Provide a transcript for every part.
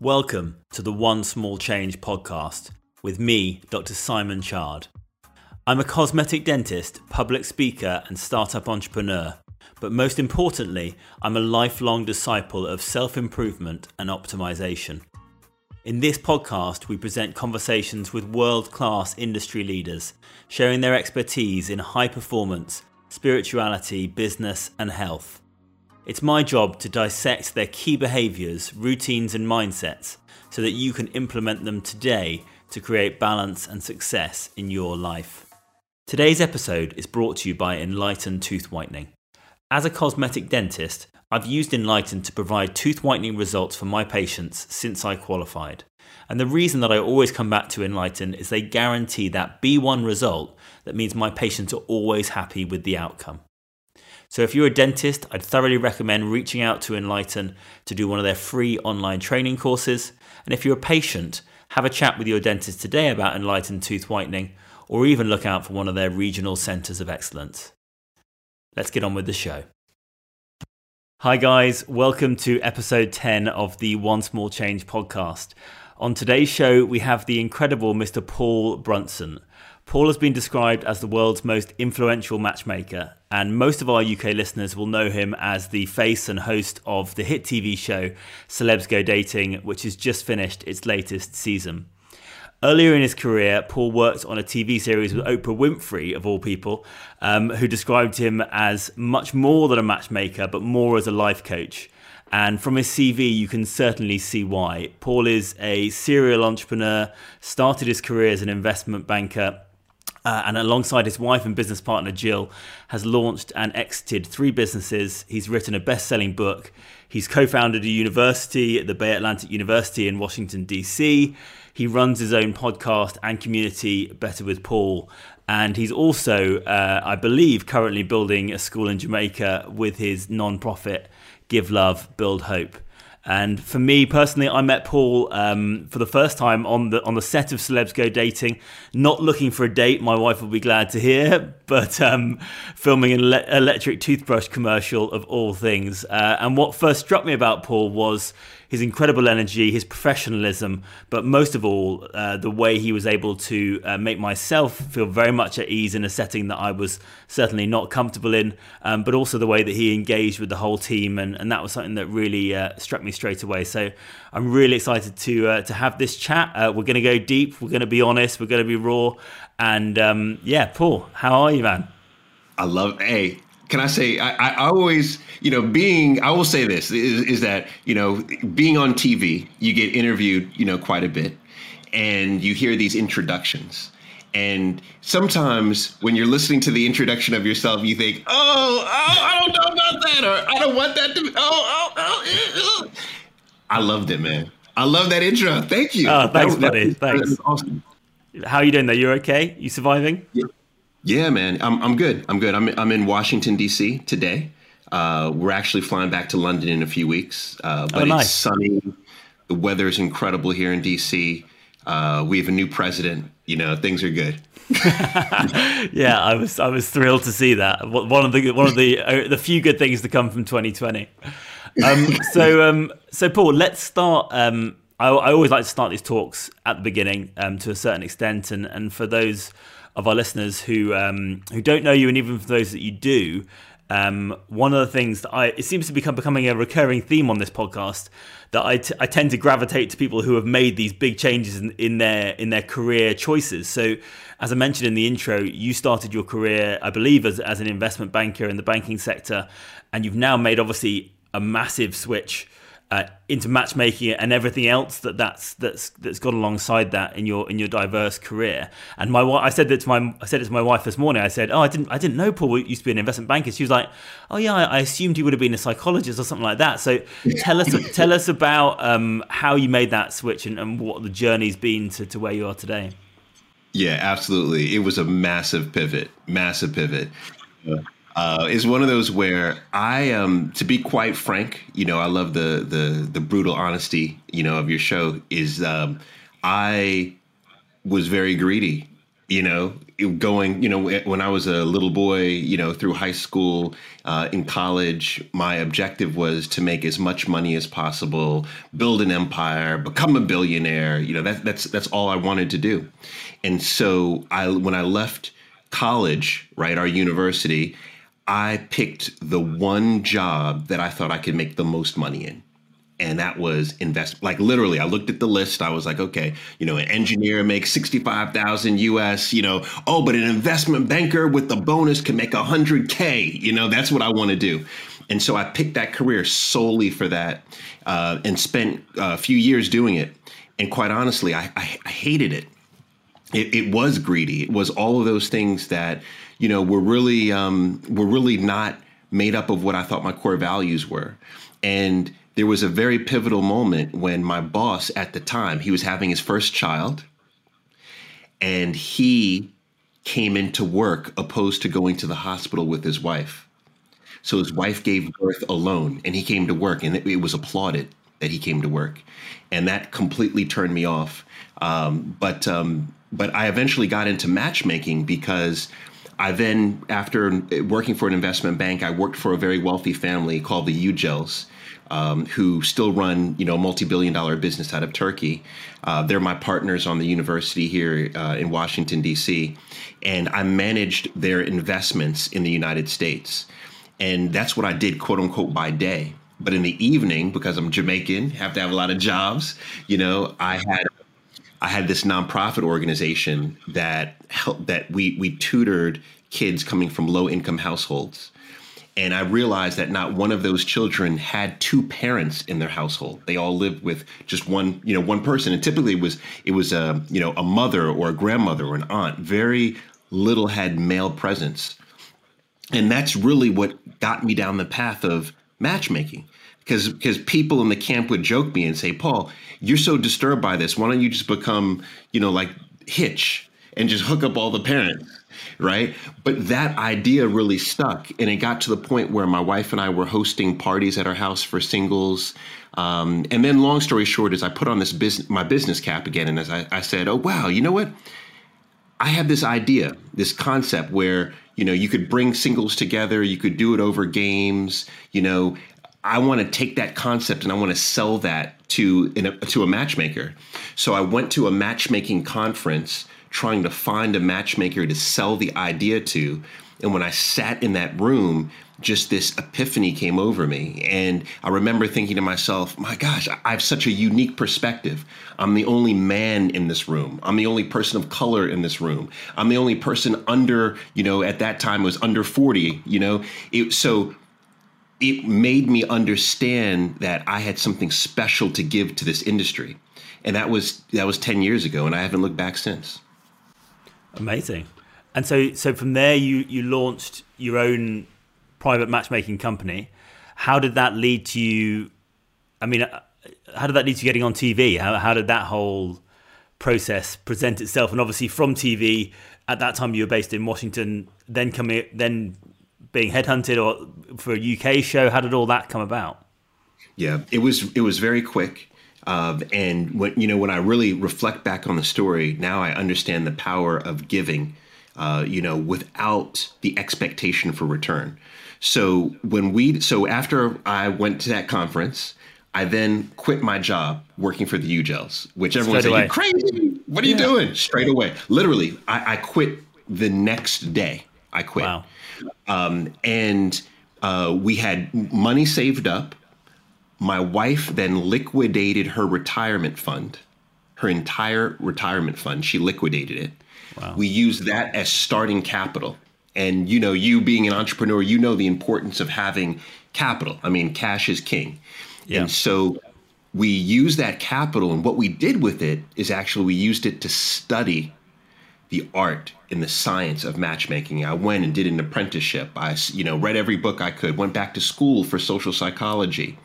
Welcome to the One Small Change podcast with me, Dr. Simon Chard. I'm a cosmetic dentist, public speaker, and startup entrepreneur, but most importantly, I'm a lifelong disciple of self improvement and optimization. In this podcast, we present conversations with world class industry leaders, sharing their expertise in high performance, spirituality, business, and health. It's my job to dissect their key behaviors, routines, and mindsets so that you can implement them today to create balance and success in your life. Today's episode is brought to you by Enlighten Tooth Whitening. As a cosmetic dentist, I've used Enlighten to provide tooth whitening results for my patients since I qualified. And the reason that I always come back to Enlighten is they guarantee that B1 result that means my patients are always happy with the outcome. So if you're a dentist, I'd thoroughly recommend reaching out to Enlighten to do one of their free online training courses. And if you're a patient, have a chat with your dentist today about Enlighten tooth whitening, or even look out for one of their regional centres of excellence. Let's get on with the show. Hi, guys. Welcome to episode 10 of the One Small Change podcast. On today's show, we have the incredible Mr. Paul Brunson. Paul has been described as the world's most influential matchmaker, and most of our UK listeners will know him as the face and host of the hit TV show Celebs Go Dating, which has just finished its latest season. Earlier in his career, Paul worked on a TV series with Oprah Winfrey, of all people, um, who described him as much more than a matchmaker, but more as a life coach. And from his CV, you can certainly see why. Paul is a serial entrepreneur, started his career as an investment banker, uh, and alongside his wife and business partner Jill, has launched and exited three businesses. He's written a best selling book. He's co founded a university at the Bay Atlantic University in Washington, D.C. He runs his own podcast and community, Better with Paul. And he's also, uh, I believe, currently building a school in Jamaica with his non profit Give Love, Build Hope. And for me personally, I met Paul um, for the first time on the on the set of Celebs Go Dating. Not looking for a date, my wife will be glad to hear, but um, filming an ele- electric toothbrush commercial of all things. Uh, and what first struck me about Paul was his incredible energy, his professionalism, but most of all, uh, the way he was able to uh, make myself feel very much at ease in a setting that I was certainly not comfortable in, um, but also the way that he engaged with the whole team, and, and that was something that really uh, struck me straight away. So I'm really excited to uh, to have this chat. Uh, we're going to go deep. We're going to be honest. We're going to be raw. And um, yeah, Paul, how are you, man? I love. Hey, can I say I, I, always you know being I will say this is, is that you know being on TV you get interviewed you know quite a bit and you hear these introductions. And sometimes when you're listening to the introduction of yourself you think oh oh I don't know about that or I don't want that to be, oh oh oh, oh. I loved it man. I love that intro. Thank you. Oh thanks that, buddy. that, thanks. awesome. How are you doing though? You're okay? You surviving? Yeah. Yeah, man, I'm I'm good. I'm good. I'm I'm in Washington D.C. today. Uh, we're actually flying back to London in a few weeks, uh, but oh, nice. it's sunny. The weather is incredible here in D.C. Uh, we have a new president. You know, things are good. yeah, I was I was thrilled to see that. One of the one of the uh, the few good things to come from 2020. Um, so um, so Paul, let's start. Um, I, I, always like to start these talks at the beginning um, to a certain extent, and and for those of our listeners who um, who don't know you, and even for those that you do, um, one of the things that I it seems to become becoming a recurring theme on this podcast that I, t- I tend to gravitate to people who have made these big changes in, in their in their career choices. So, as I mentioned in the intro, you started your career, I believe, as as an investment banker in the banking sector, and you've now made obviously a massive switch uh, into matchmaking and everything else that that's that's that's gone alongside that in your in your diverse career. And my I said that to my I said it to my wife this morning. I said, "Oh, I didn't I didn't know Paul used to be an investment banker." She was like, "Oh yeah, I, I assumed he would have been a psychologist or something like that." So tell us tell us about um, how you made that switch and, and what the journey's been to, to where you are today. Yeah, absolutely. It was a massive pivot, massive pivot. Yeah uh, is one of those where I um to be quite frank, you know, I love the the the brutal honesty, you know, of your show. Is um, I was very greedy you know, going, you know, when I was a little boy, you know, through high school, uh, in college, my objective was to make as much money as possible, build an empire, become a billionaire. You know, that, that's that's all I wanted to do. And so, I when I left college, right, our university, I picked the one job that I thought I could make the most money in and that was invest like literally i looked at the list i was like okay you know an engineer makes 65000 us you know oh but an investment banker with the bonus can make 100k you know that's what i want to do and so i picked that career solely for that uh, and spent a few years doing it and quite honestly i, I, I hated it. it. it was greedy it was all of those things that you know were really um, were really not made up of what i thought my core values were and there was a very pivotal moment when my boss at the time, he was having his first child and he came into work opposed to going to the hospital with his wife. So his wife gave birth alone and he came to work and it, it was applauded that he came to work. And that completely turned me off. Um, but um, but I eventually got into matchmaking because I then, after working for an investment bank, I worked for a very wealthy family called the Yucels um, who still run you know a multi-billion dollar business out of Turkey. Uh, they're my partners on the university here uh, in Washington D.C. and I managed their investments in the United States, and that's what I did, quote unquote, by day. But in the evening, because I'm Jamaican, have to have a lot of jobs. You know, I had I had this nonprofit organization that helped that we we tutored kids coming from low income households and I realized that not one of those children had two parents in their household. They all lived with just one, you know, one person. And typically it was it was a, you know, a mother or a grandmother or an aunt. Very little had male presence. And that's really what got me down the path of matchmaking. Because because people in the camp would joke me and say, Paul, you're so disturbed by this. Why don't you just become, you know, like Hitch and just hook up all the parents? right? But that idea really stuck. And it got to the point where my wife and I were hosting parties at our house for singles. Um, and then, long story short, is I put on this business, my business cap again, and as I, I said, "Oh wow, you know what? I have this idea, this concept where you know you could bring singles together, you could do it over games. You know, I want to take that concept and I want to sell that to a, to a matchmaker. So I went to a matchmaking conference trying to find a matchmaker to sell the idea to. And when I sat in that room, just this epiphany came over me. And I remember thinking to myself, my gosh, I have such a unique perspective. I'm the only man in this room. I'm the only person of color in this room. I'm the only person under, you know, at that time was under 40, you know. It, so it made me understand that I had something special to give to this industry. And that was that was 10 years ago and I haven't looked back since. Amazing. And so, so from there, you you launched your own private matchmaking company. How did that lead to you? I mean, uh, how did that lead to getting on TV? How how did that whole process present itself? And obviously, from TV, at that time you were based in Washington. Then coming, then being headhunted or for a UK show. How did all that come about? Yeah, it was it was very quick. Uh, and when you know when I really reflect back on the story, now I understand the power of giving. Uh, you know, without the expectation for return. So when we, so after I went to that conference, I then quit my job working for the Yucels, which everyone said, "You crazy? What are yeah. you doing?" Straight away, literally, I, I, quit the next day. I quit, wow. Um, and uh, we had money saved up my wife then liquidated her retirement fund, her entire retirement fund. She liquidated it. Wow. We used that as starting capital. And you know, you being an entrepreneur, you know the importance of having capital. I mean, cash is king. Yeah. And so we used that capital and what we did with it is actually we used it to study the art and the science of matchmaking. I went and did an apprenticeship. I, you know, read every book I could, went back to school for social psychology.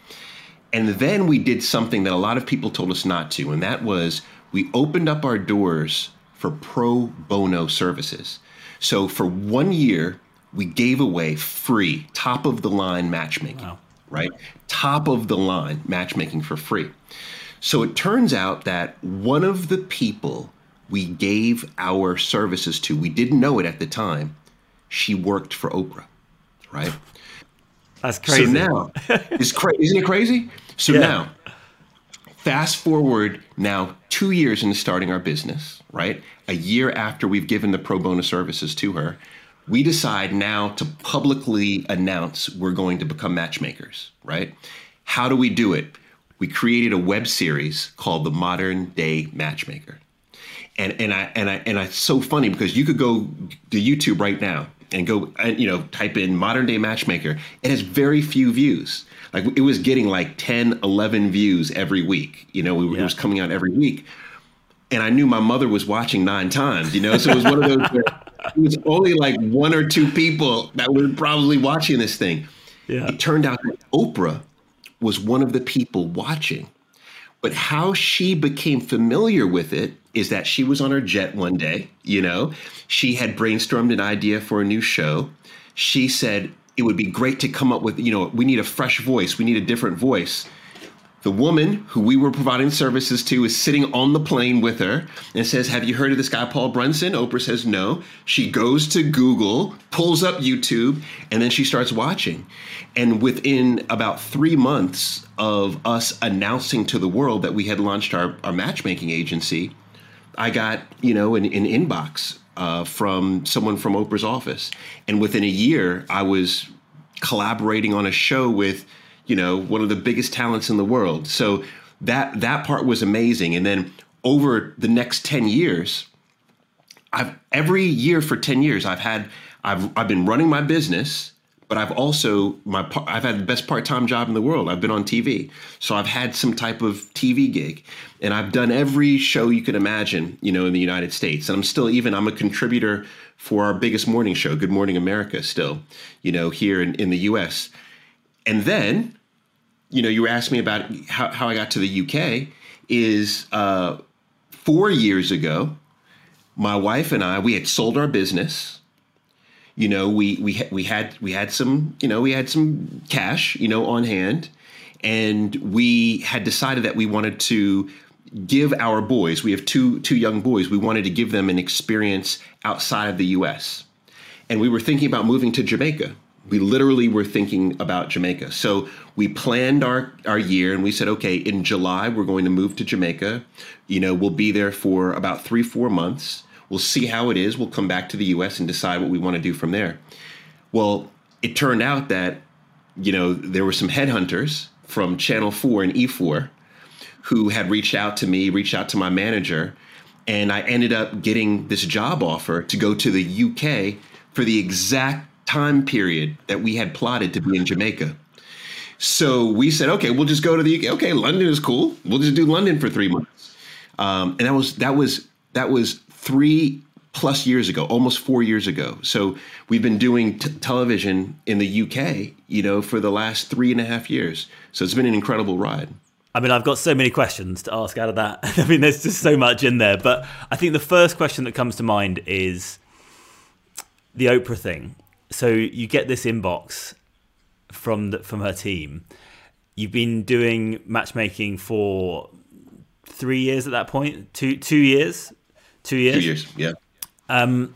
And then we did something that a lot of people told us not to, and that was we opened up our doors for pro bono services. So for one year, we gave away free, top of the line matchmaking, wow. right? Top of the line matchmaking for free. So it turns out that one of the people we gave our services to, we didn't know it at the time, she worked for Oprah, right? That's crazy. So now, it's cra- isn't it crazy? So Yeah. now, fast forward now two years into starting our business, right? A year after we've given the pro bono services to her, we decide now to publicly announce we're going to become matchmakers, right? How do we do it? We created a web series called The Modern Day Matchmaker. And and I and I and I, it's so funny because you could go to YouTube right now and go and you know type in modern day matchmaker. It has very few views. Like it was getting like 10, 11 views every week. You know, we, were- it was coming out every week. And I knew my mother was watching nine times, you know, so it was one of those where it was only like one or two people that were probably watching this thing. Yeah. It turned out that Oprah was one of the people watching. But how she became familiar with it is that she was on her jet one day, you know, she had brainstormed an idea for a new show. She said it would be great to come up with, you know, we need a fresh voice, we need a different voice. The woman who we were providing services to is sitting on the plane with her and says, Have you heard of this guy, Paul Brunson? Oprah says, No. She goes to Google, pulls up YouTube, and then she starts watching. And within about three months of us announcing to the world that we had launched our, our matchmaking agency, I got, you know, an, an inbox uh, from someone from Oprah's office. And within a year, I was collaborating on a show with, you know, one of the biggest talents in the world. So that that part was amazing. And then over the next 10 years, I've every year for 10 years I've had I've I've been running my business, but I've also my I've had the best part-time job in the world. I've been on TV. So I've had some type of TV gig and I've done every show you can imagine, you know, in the United States. And I'm still even I'm a contributor for our biggest morning show, Good Morning America still, you know, here in, in the US. And then, you know, you asking me about how, how I got to the UK is uh, four years ago, my wife and I, we had sold our business. You know, we we we had we had some you know we had some cash you know on hand, and we had decided that we wanted to give our boys. We have two two young boys. We wanted to give them an experience outside of the U.S. And we were thinking about moving to Jamaica. We literally were thinking about Jamaica. So we planned our, our year and we said, okay, in July, we're going to move to Jamaica. You know, we'll be there for about three, four months. We'll see how it is. We'll come back to the US and decide what we want to do from there. Well, it turned out that, you know, there were some headhunters from Channel 4 and E4 who had reached out to me, reached out to my manager, and I ended up getting this job offer to go to the UK for the exact time period that we had plotted to be in Jamaica. So we said, okay, we'll just go to the UK. Okay, London is cool. We'll just do London for three months. Um, and that was that was that was three plus years ago, almost four years ago. So we've been doing t- television in the UK, you know, for the last three and a half years. So it's been an incredible ride. I mean, I've got so many questions to ask out of that. I mean, there's just so much in there. But I think the first question that comes to mind is the Oprah thing. So you get this inbox from the, from her team. You've been doing matchmaking for three years at that point. Two two years. Two years. Two years, yeah. Um,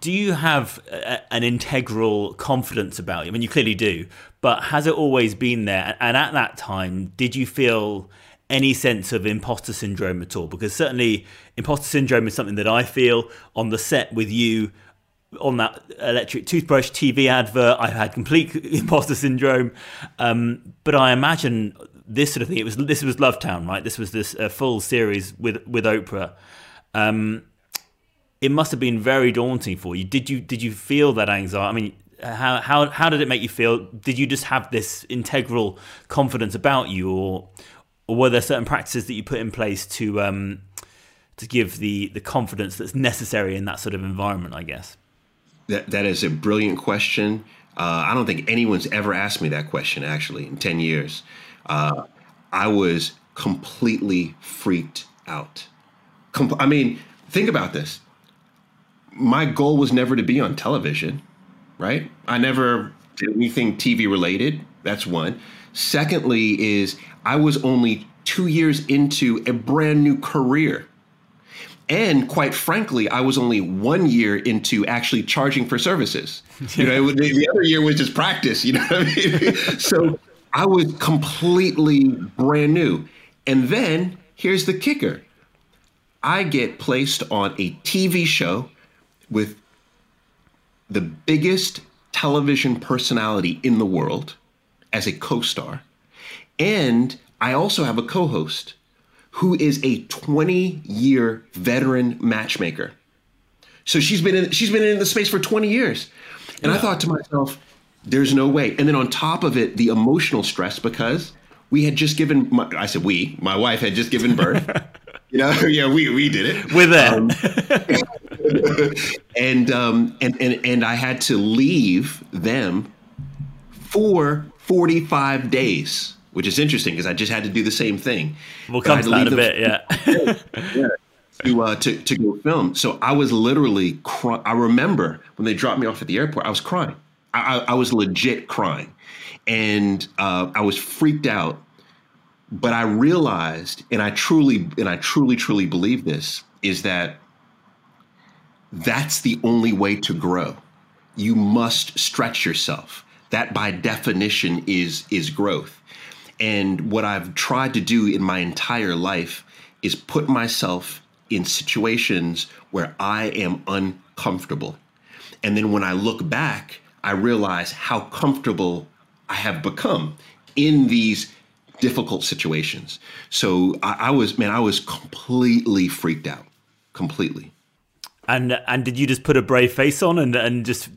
do you have a, an integral confidence about you? I mean, you clearly do, but has it always been there? And at that time, did you feel any sense of imposter syndrome at all? Because certainly, imposter syndrome is something that I feel on the set with you on that electric toothbrush TV advert. I had complete imposter syndrome, um, but I imagine this sort of thing. It was this was Lovetown, right? This was this uh, full series with with Oprah. Um, it must have been very daunting for you. Did you did you feel that anxiety? I mean, how how how did it make you feel? Did you just have this integral confidence about you, or or were there certain practices that you put in place to um, to give the the confidence that's necessary in that sort of environment? I guess. That that is a brilliant question. Uh, I don't think anyone's ever asked me that question actually in ten years. Uh, I was completely freaked out. Com- I mean, think about this. My goal was never to be on television, right? I never did anything TV related. That's one. Secondly, is I was only two years into a brand new career. And quite frankly, I was only one year into actually charging for services. You know, the, the other year was just practice. You know what I mean? so I was completely brand new. And then here's the kicker: I get placed on a TV show with the biggest television personality in the world as a co-star, and I also have a co-host who is a 20 year veteran matchmaker. So she's been in she's been in the space for 20 years. And yeah. I thought to myself, there's no way. And then on top of it, the emotional stress because we had just given my, I said we, my wife had just given birth. you know, yeah, we we did it. With that. Um, and um and, and and I had to leave them for 45 days which is interesting because I just had to do the same thing. We'll come to that in a bit, yeah. yeah. To, uh, to to go film. So I was literally crying. I remember when they dropped me off at the airport, I was crying. I, I, I was legit crying, and uh, I was freaked out. But I realized, and I truly, and I truly, truly believe this is that that's the only way to grow. You must stretch yourself. That, by definition, is is growth and what I've tried to do in my entire life is put myself in situations where I am uncomfortable. And then when I look back, I realize how comfortable I have become in these difficult situations. So I, I was, man, I was completely freaked out, completely. And and did you just put a brave face on and and just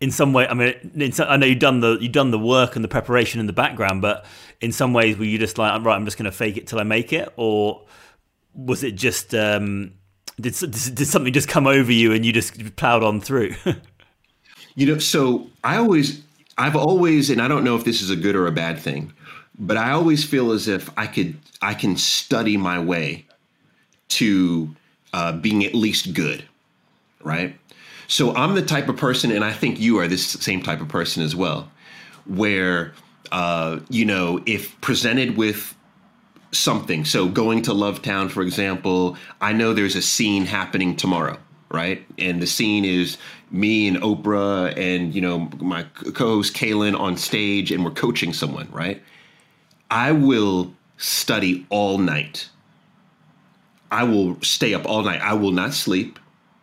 in some way, I mean, some, I know you've done the you've done the work and the preparation in the background, but in some ways, were you just like, right, I'm just going to fake it till I make it, or was it just um, did did something just come over you and you just plowed on through? you know, so I always, I've always, and I don't know if this is a good or a bad thing, but I always feel as if I could, I can study my way to uh, being at least good, right? So I'm the type of person, and I think you are this same type of person as well, where uh, you know, if presented with something, so going to Lovetown, for example, I know there's a scene happening tomorrow, right? And the scene is me and Oprah and you know my co-host Kailen on stage, and we're coaching someone, right? I will study all night. I will stay up all night. I will not sleep.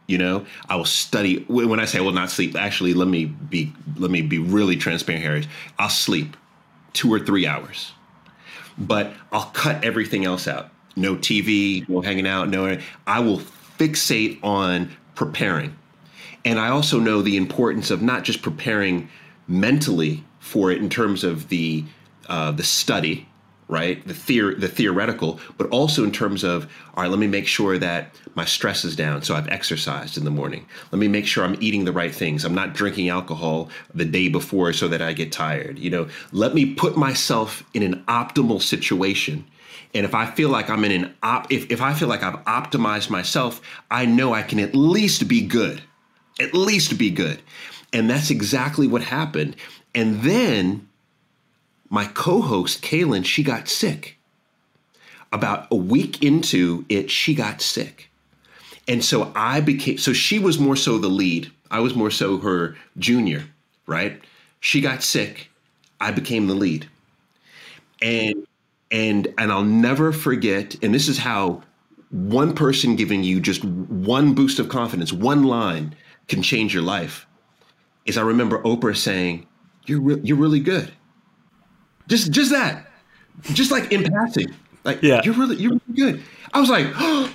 You know, I will study. When I say I will not sleep, actually, let me be let me be really transparent here. I'll sleep two or three hours, but I'll cut everything else out. No TV, no hanging out, no. I will fixate on preparing, and I also know the importance of not just preparing mentally for it in terms of the uh, the study right? The theor- the theoretical, but also in terms of all right, let me make sure that my stress is down, so I've exercised in the morning. Let me make sure I'm eating the right things. I'm not drinking alcohol the day before so that I get tired. You know, let me put myself in an optimal situation. And if I feel like I'm in an op if, if I feel like I've optimized myself, I know I can at least be good. At least be good. And that's exactly what happened. And then my co-host Kailen, she got sick. About a week into it, she got sick. And so I became so she was more so the lead. I was more so her junior, right? She got sick. I became the lead. And and and I'll never forget and this is how one person giving you just one boost of confidence, one line can change your life. Is I remember Oprah saying, "You're re- you're really good." Just just that. Just like in passing. Like yeah. you're really you're really good. I was like, oh,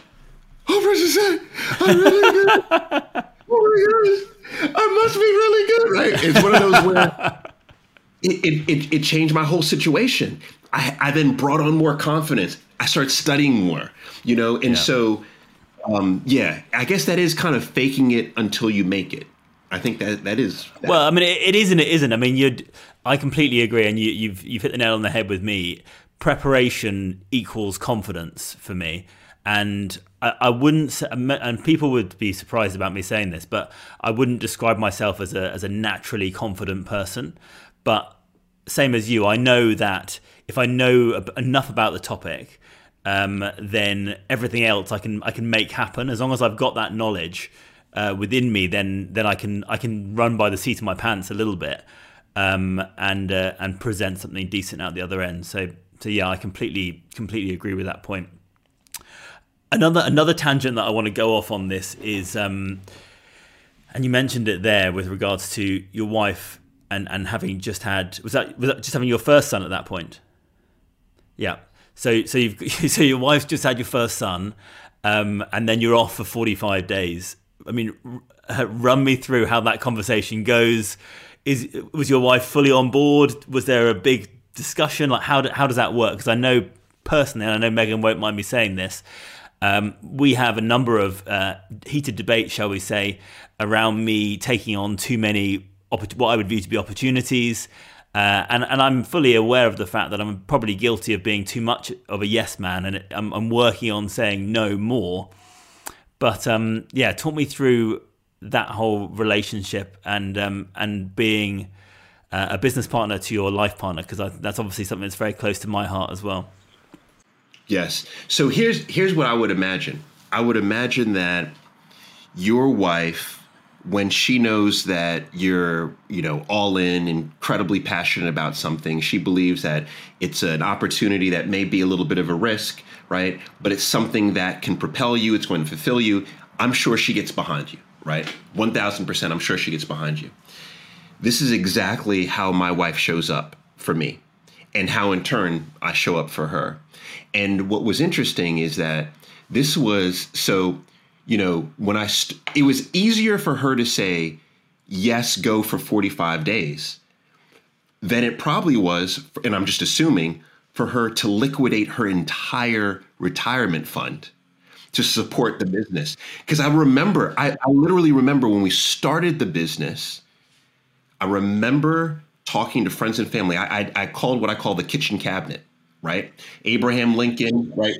just said, I'm really good. oh my gosh. I must be really good. Right. It's one of those where it, it, it, it changed my whole situation. I, I then brought on more confidence. I started studying more, you know, and yeah. so um, yeah, I guess that is kind of faking it until you make it. I think that that is. That. Well, I mean, it, it is and it isn't. I mean, you I completely agree, and you, you've you've hit the nail on the head with me. Preparation equals confidence for me, and I, I wouldn't. And people would be surprised about me saying this, but I wouldn't describe myself as a as a naturally confident person. But same as you, I know that if I know enough about the topic um, then everything else I can I can make happen as long as I've got that knowledge uh, within me. Then then I can I can run by the seat of my pants a little bit um, and uh, and present something decent out the other end. So so yeah, I completely completely agree with that point. Another another tangent that I want to go off on this is, um, and you mentioned it there with regards to your wife and and having just had was that was that just having your first son at that point? Yeah. So so you've so your wife's just had your first son, um, and then you're off for 45 days. I mean, run me through how that conversation goes. Is was your wife fully on board? Was there a big discussion? Like how do, how does that work? Because I know personally, and I know Megan won't mind me saying this. Um, we have a number of uh, heated debates, shall we say, around me taking on too many what I would view to be opportunities. Uh, and, and I'm fully aware of the fact that I'm probably guilty of being too much of a yes man, and I'm, I'm working on saying no more. But um, yeah, talk me through that whole relationship and um, and being uh, a business partner to your life partner because that's obviously something that's very close to my heart as well. Yes. So here's here's what I would imagine. I would imagine that your wife when she knows that you're, you know, all in, incredibly passionate about something, she believes that it's an opportunity that may be a little bit of a risk, right? But it's something that can propel you, it's going to fulfill you. I'm sure she gets behind you, right? 1000%, I'm sure she gets behind you. This is exactly how my wife shows up for me and how in turn I show up for her. And what was interesting is that this was so you know, when I, st- it was easier for her to say, yes, go for 45 days than it probably was, and I'm just assuming, for her to liquidate her entire retirement fund to support the business. Because I remember, I, I literally remember when we started the business, I remember talking to friends and family. I, I, I called what I call the kitchen cabinet, right? Abraham Lincoln, right?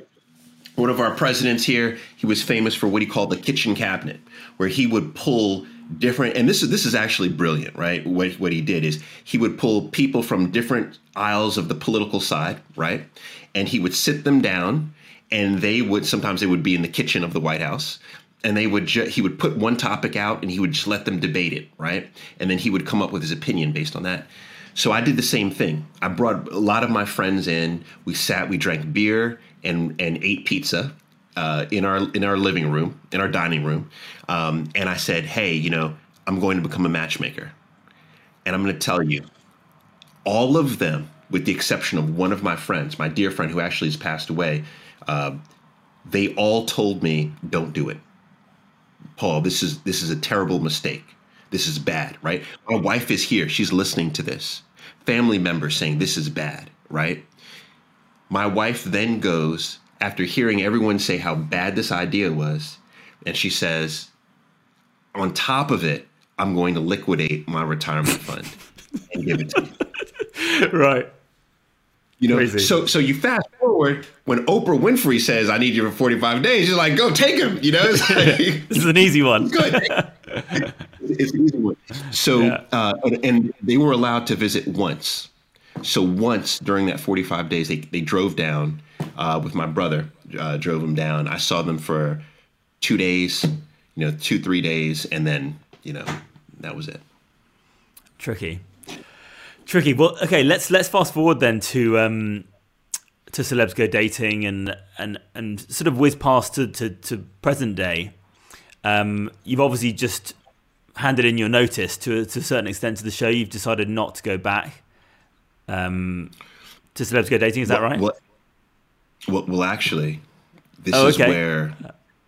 one of our presidents here, he was famous for what he called the kitchen cabinet, where he would pull different and this is this is actually brilliant, right? What what he did is he would pull people from different aisles of the political side, right? And he would sit them down and they would sometimes they would be in the kitchen of the White House and they would ju- he would put one topic out and he would just let them debate it, right? And then he would come up with his opinion based on that. So I did the same thing. I brought a lot of my friends in. We sat, we drank beer, and and ate pizza uh, in our in our living room, in our dining room, um, and I said, "Hey, you know, I'm going to become a matchmaker, and I'm going to tell you, all of them, with the exception of one of my friends, my dear friend who actually has passed away, uh, they all told me, don't do it, Paul. This is this is a terrible mistake. This is bad, right? My wife is here; she's listening to this. Family members saying this is bad, right? My wife then goes, after hearing everyone say how bad this idea was, and she says, on top of it, I'm going to liquidate my retirement fund and give it to you. Right. You know, Crazy. so so you fast forward when Oprah Winfrey says, "I need you for 45 days." You're like, "Go take him." You know, like, this is an easy one. it's an easy one. So, yeah. uh, and they were allowed to visit once. So once during that 45 days, they, they drove down uh, with my brother, uh, drove them down. I saw them for two days, you know, two, three days, and then, you know, that was it. Tricky. Tricky. Well, okay, let's let's fast forward then to um, to celebs go dating and and and sort of whiz past to, to, to present day. Um, you've obviously just handed in your notice to to a certain extent to the show. You've decided not to go back um, to celebs go dating. Is that right? Well, well, well actually, this oh, is where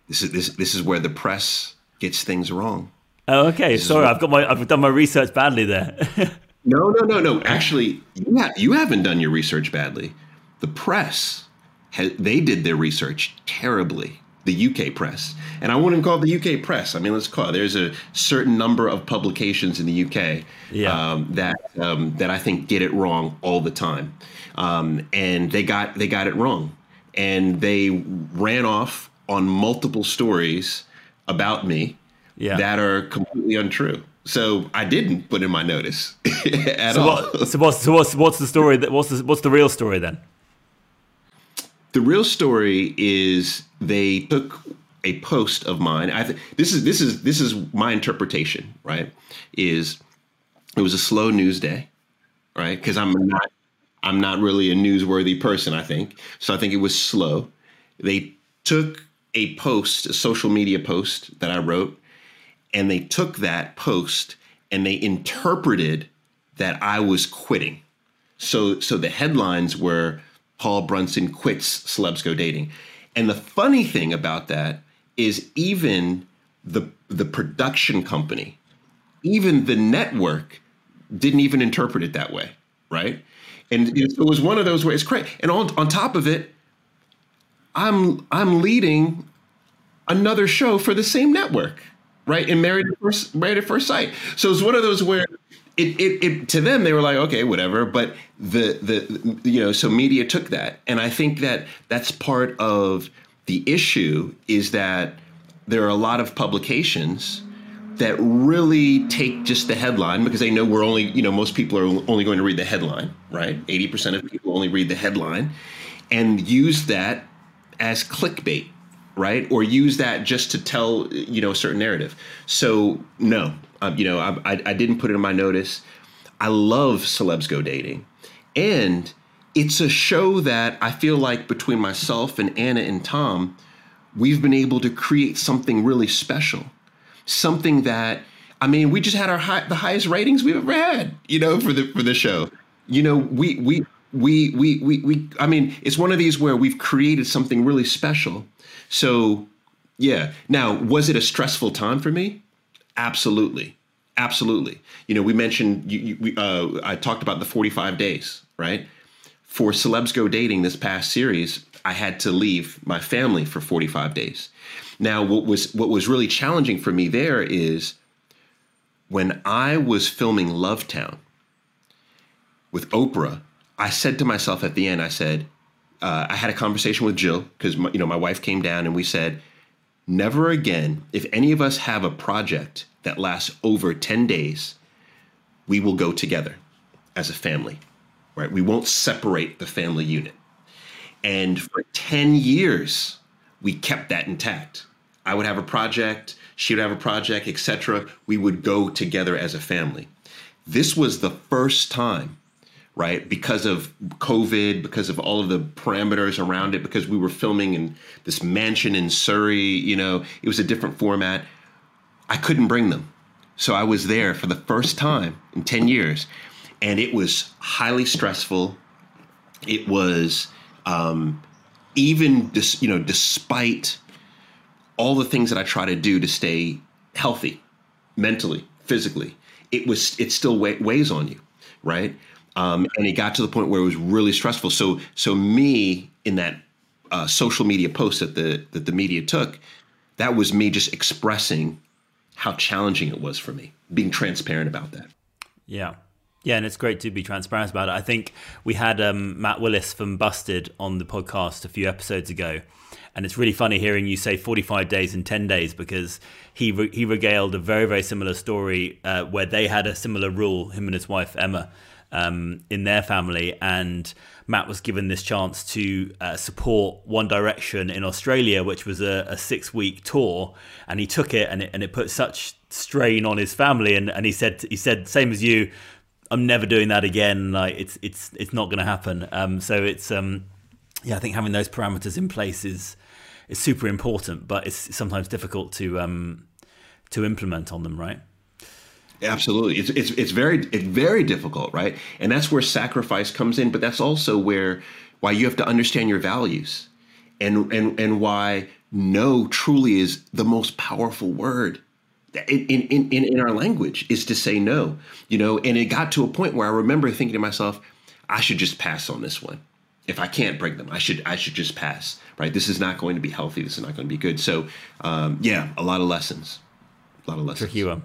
this is this this is where the press gets things wrong. Oh, okay. This Sorry, I've got my I've done my research badly there. no, no, no, no. Actually, you ha- you haven't done your research badly. The press, ha- they did their research terribly the UK press. And I wouldn't call it the UK press. I mean, let's call it. There's a certain number of publications in the UK yeah. um, that um, that I think get it wrong all the time, um, and they got they got it wrong, and they ran off on multiple stories about me yeah. that are completely untrue. So I didn't put in my notice at so all. What, so what's so what's what's the story? That what's the, what's the real story then? the real story is they took a post of mine. I th- this is this is this is my interpretation, right? Is it was a slow news day, right? Because I'm not I'm not really a newsworthy person, I think. So I think it was slow. They took a post, a social media post that I wrote, and they took that post and they interpreted that I was quitting. So so the headlines were Paul Brunson quits celebs go dating. And the funny thing about that is even the the production company, even the network didn't even interpret it that way, right? And it was one of those where it's crazy. And on, on top of it, I'm I'm leading another show for the same network, right? And Married at First, Married at First Sight. So it's one of those where it, it, it to them they were like okay whatever but the the you know so media took that and i think that that's part of the issue is that there are a lot of publications that really take just the headline because they know we're only, you know, most people are only going to read the headline, right? 80% of people only read the headline and use that as clickbait, right? Or use that just to tell, you know, a certain narrative. So, no, um, you know, I, I, I didn't put it in my notice. I love Celebs Go Dating. And it's a show that I feel like between myself and Anna and Tom, we've been able to create something really special. Something that I mean, we just had our high, the highest ratings we've ever had, you know, for the for the show. You know, we we we we we we I mean, it's one of these where we've created something really special. So, yeah. Now, was it a stressful time for me? Absolutely. Absolutely. You know, we mentioned you, you, we, uh, I talked about the 45 days, right? for Celebs Go Dating this past series, I had to leave my family for 45 days. Now, what was what was really challenging for me there is when I was filming Lovetown with Oprah, I said to myself at the end, I said, uh, I had a conversation with Jill because you know my wife came down and we said, never again, if any of us have a project that lasts over 10 days, we will go together as a family right? We won't separate the family unit. And for 10 years, we kept that intact. I would have a project, she would have a project, etc. We would go together as a family. This was the first time, right? Because of COVID, because of all of the parameters around it, because we were filming in this mansion in Surrey, you know, it was a different format. I couldn't bring them. So I was there for the first time in 10 years and it was highly stressful. It was um, even dis, you know despite all the things that I try to do to stay healthy, mentally, physically, it was it still weighs on you, right? Um, and it got to the point where it was really stressful. So so me in that uh, social media post that the that the media took, that was me just expressing how challenging it was for me, being transparent about that. Yeah. Yeah, and it's great to be transparent about it. I think we had um, Matt Willis from Busted on the podcast a few episodes ago, and it's really funny hearing you say 45 days and 10 days because he re- he regaled a very very similar story uh, where they had a similar rule, him and his wife Emma, um, in their family, and Matt was given this chance to uh, support One Direction in Australia, which was a, a six week tour, and he took it and it and it put such strain on his family, and, and he said he said same as you I'm never doing that again. Like it's it's it's not going to happen. Um, so it's um, yeah, I think having those parameters in place is is super important, but it's sometimes difficult to um, to implement on them, right? Absolutely, it's it's it's very it's very difficult, right? And that's where sacrifice comes in, but that's also where why you have to understand your values, and and and why no truly is the most powerful word in, in, in, in our language is to say no, you know, and it got to a point where I remember thinking to myself, I should just pass on this one. If I can't bring them, I should I should just pass. Right? This is not going to be healthy. This is not going to be good. So, um, yeah, a lot of lessons. A lot of lessons. One.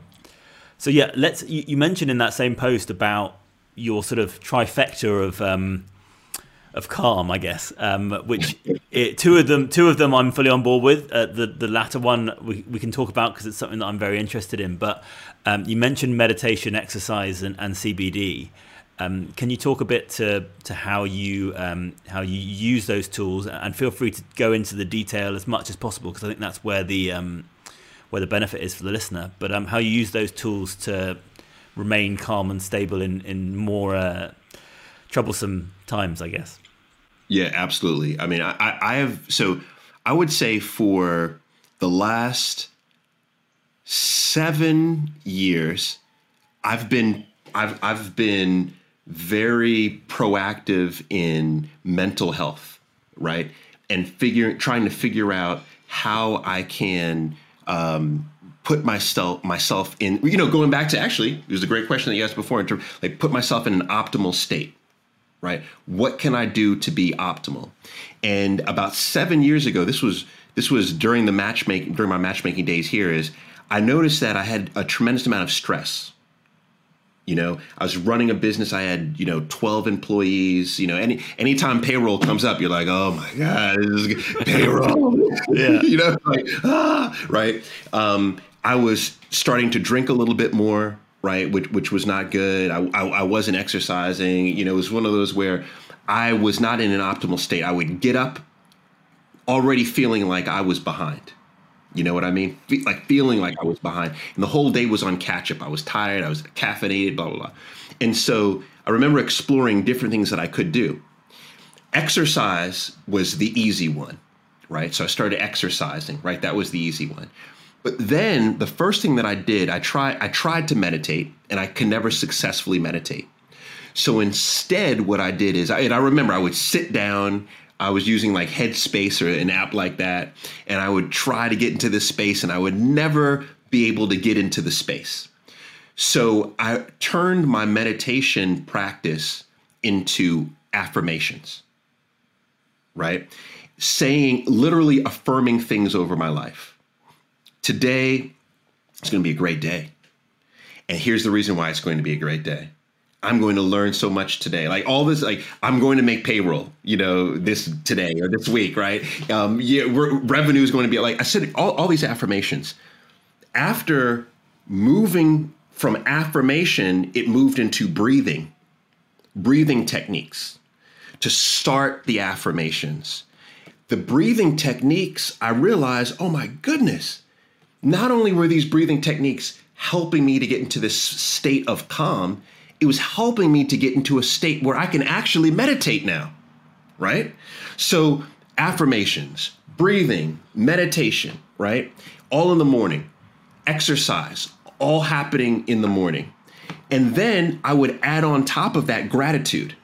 So yeah, let's. You, you mentioned in that same post about your sort of trifecta of um, of calm, I guess. Um, which it, two of them, two of them, I'm fully on board with. Uh, the the latter one we, we can talk about because it's something that I'm very interested in. But um, you mentioned meditation, exercise, and, and CBD. Um, can you talk a bit to to how you um, how you use those tools, and feel free to go into the detail as much as possible because I think that's where the um, where the benefit is for the listener. But um, how you use those tools to remain calm and stable in in more uh, troublesome times, I guess. Yeah, absolutely. I mean, I, I have so I would say for the last seven years, I've been I've I've been very proactive in mental health, right? And figuring, trying to figure out how I can um, put myself myself in. You know, going back to actually, it was a great question that you asked before. In terms, like, put myself in an optimal state, right? What can I do to be optimal? And about seven years ago, this was this was during the matchmaking during my matchmaking days here. Is I noticed that I had a tremendous amount of stress you know, I was running a business. I had, you know, 12 employees. You know, any anytime payroll comes up, you're like, oh my God, payroll. yeah. you know, like, ah, right. Um, I was starting to drink a little bit more, right, which which was not good. I, I, I wasn't exercising. You know, it was one of those where I was not in an optimal state. I would get up already feeling like I was behind. You know what I mean? Fe- like feeling like I was behind. And the whole day was on catch up. I was tired, I was caffeinated, blah, blah, blah. And so I remember exploring different things that I could do. Exercise was the easy one, right? So I started exercising, right? That was the easy one. But then the first thing that I did, I tried I tried to meditate and I could never successfully meditate. So instead what I did is I, I remember I would sit down I was using like Headspace or an app like that, and I would try to get into this space, and I would never be able to get into the space. So I turned my meditation practice into affirmations, right? Saying, literally affirming things over my life. Today, it's going to be a great day. And here's the reason why it's going to be a great day I'm going to learn so much today. Like all this, like I'm going to make payroll, you know, this today or this week, right? Um, yeah, revenue is going to be like I said. All, all these affirmations. After moving from affirmation, it moved into breathing, breathing techniques to start the affirmations. The breathing techniques, I realized, oh my goodness, not only were these breathing techniques helping me to get into this state of calm it was helping me to get into a state where I can actually meditate now, right? So, affirmations, breathing, meditation, right? All in the morning, exercise, all happening in the morning. And then I would add on top of that gratitude,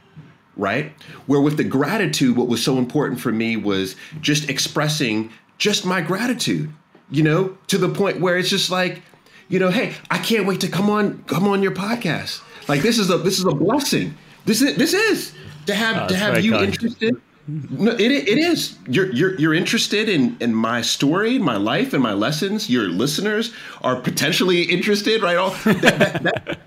right? Where with the gratitude, what was so important for me was just expressing just my gratitude, you know, to the point where it's just like, you know, hey, I can't wait to come on, come on your podcast. Like this is a this is a blessing. This is this is to have oh, to have you kind. interested. No, it it is. You're you're you're interested in in my story, my life, and my lessons. Your listeners are potentially interested, right? All that, that, that,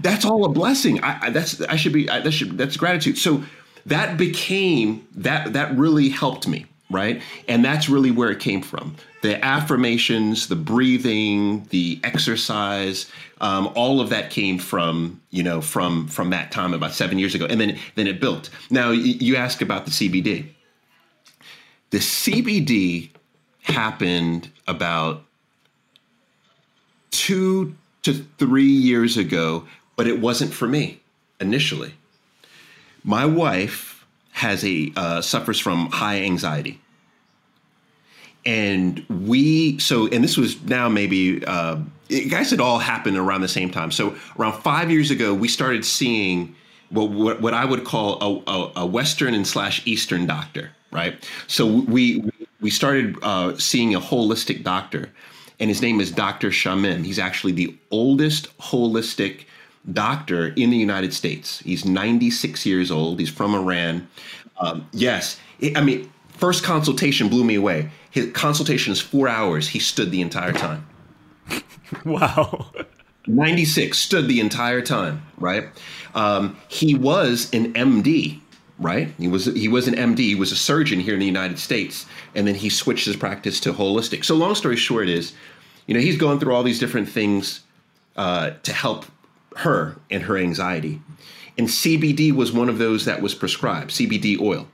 that's all a blessing. I, I, that's I should be I, that should that's gratitude. So that became that that really helped me right? And that's really where it came from. The affirmations, the breathing, the exercise, um, all of that came from you know from from that time about seven years ago, and then then it built. Now you ask about the CBD. The CBD happened about two to three years ago, but it wasn't for me initially. My wife has a uh, suffers from high anxiety and we so and this was now maybe uh, it, guys it all happened around the same time so around five years ago we started seeing what what, what i would call a, a, a, western and slash eastern doctor right so we we started uh, seeing a holistic doctor and his name is dr shamim he's actually the oldest holistic doctor in the United States. He's 96 years old. He's from Iran. Um, yes, I mean, first consultation blew me away. His consultation is four hours. He stood the entire time. wow. 96 stood the entire time, right? Um, he was an MD, right? He was he was an MD. He was a surgeon here in the United States, and then he switched his practice to holistic. So long story short is, you know, he's going through all these different things uh, to help her and her anxiety. And CBD was one of those that was prescribed, CBD oil.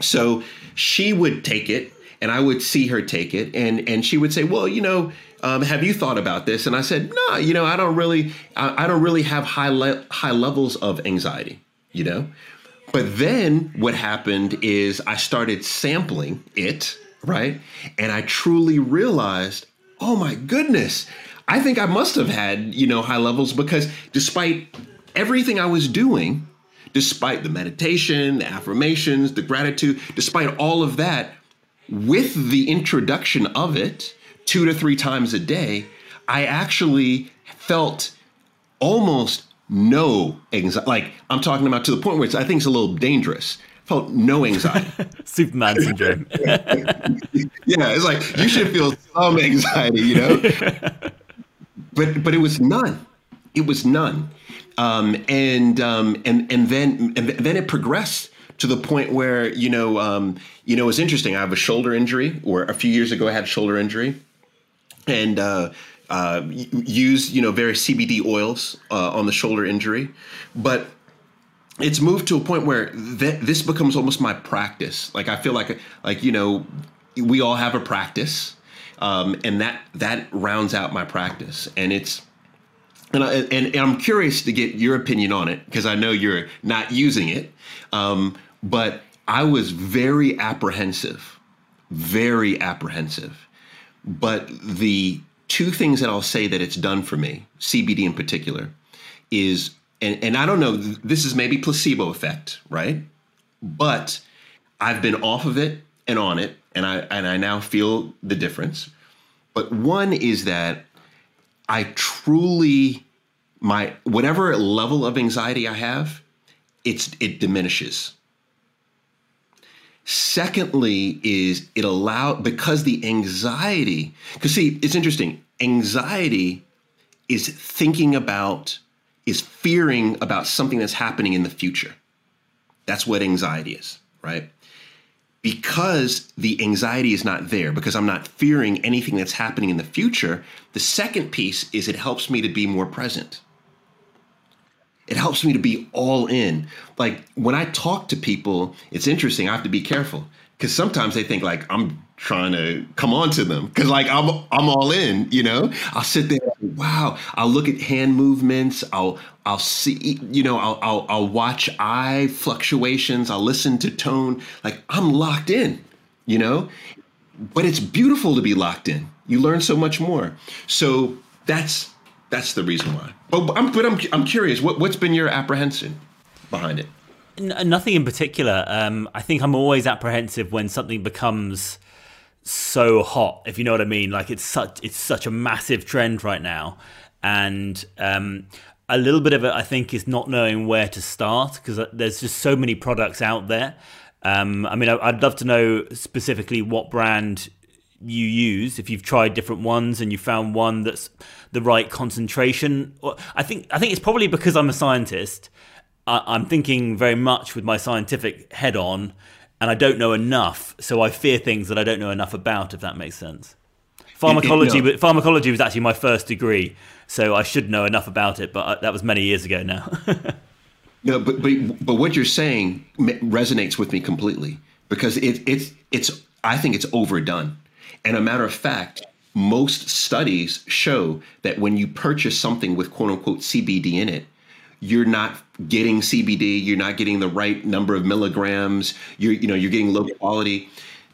So she would take it and I would see her take it and and she would say, "Well, you know, um, have you thought about this?" And I said, "No, you know, I don't really I, I don't really have high le- high levels of anxiety, you know." But then what happened is I started sampling it, right? And I truly realized, "Oh my goodness, I think I must have had, you know, high levels because despite everything I was doing, despite the meditation, the affirmations, the gratitude, despite all of that, with the introduction of it two to three times a day, I actually felt almost no anxiety. Like I'm talking about to the point where it's, I think it's a little dangerous. Felt no anxiety. Superman syndrome. yeah, it's like you should feel some anxiety, you know. but but it was none. It was none. Um, and um, and and then and then it progressed to the point where you know um, you know it's interesting. I have a shoulder injury, or a few years ago I had a shoulder injury, and uh, uh, used you know various CBD oils uh, on the shoulder injury, but it's moved to a point where th- this becomes almost my practice. Like I feel like like you know we all have a practice, um, and that that rounds out my practice, and it's and, I, and, and I'm curious to get your opinion on it because I know you're not using it. Um, but I was very apprehensive, very apprehensive. But the two things that I'll say that it's done for me, CBD in particular, is and, and I don't know, this is maybe placebo effect, right? But I've been off of it and on it, and I and I now feel the difference. But one is that I truly my whatever level of anxiety I have, it's it diminishes. Secondly, is it allow because the anxiety, because see, it's interesting. Anxiety is thinking about, is fearing about something that's happening in the future. That's what anxiety is, right? because the anxiety is not there, because I'm not fearing anything that's happening in the future, the second piece is it helps me to be more present. It helps me to be all in. Like when I talk to people, it's interesting. I have to be careful because sometimes they think like I'm trying to come on to them because like I'm I'm all in. You know, I'll sit there. Wow. I'll look at hand movements. I'll I'll see. You know, I'll I'll, I'll watch eye fluctuations. I'll listen to tone. Like I'm locked in. You know, but it's beautiful to be locked in. You learn so much more. So that's that's the reason why. But I'm but I'm I'm curious. What what's been your apprehension behind it? N- nothing in particular. Um, I think I'm always apprehensive when something becomes so hot, if you know what I mean. Like it's such it's such a massive trend right now, and um, a little bit of it I think is not knowing where to start because uh, there's just so many products out there. Um, I mean, I'd love to know specifically what brand you use if you've tried different ones and you found one that's the right concentration i think i think it's probably because i'm a scientist. I, am thinking very much with my scientific head on and i don't know enough so i fear things that i don't know enough about if that makes sense. Pharmacology it, it, no. pharmacology was actually my first degree so i should know enough about it but uh, that was many years ago now. No but, but but what you're saying resonates with me completely because it, it's it's i think it's overdone and a matter of fact, most studies show that when you purchase something with quote unquote CBD in it, you're not getting CBD, you're not getting the right number of milligrams, you're you know, you're getting low quality.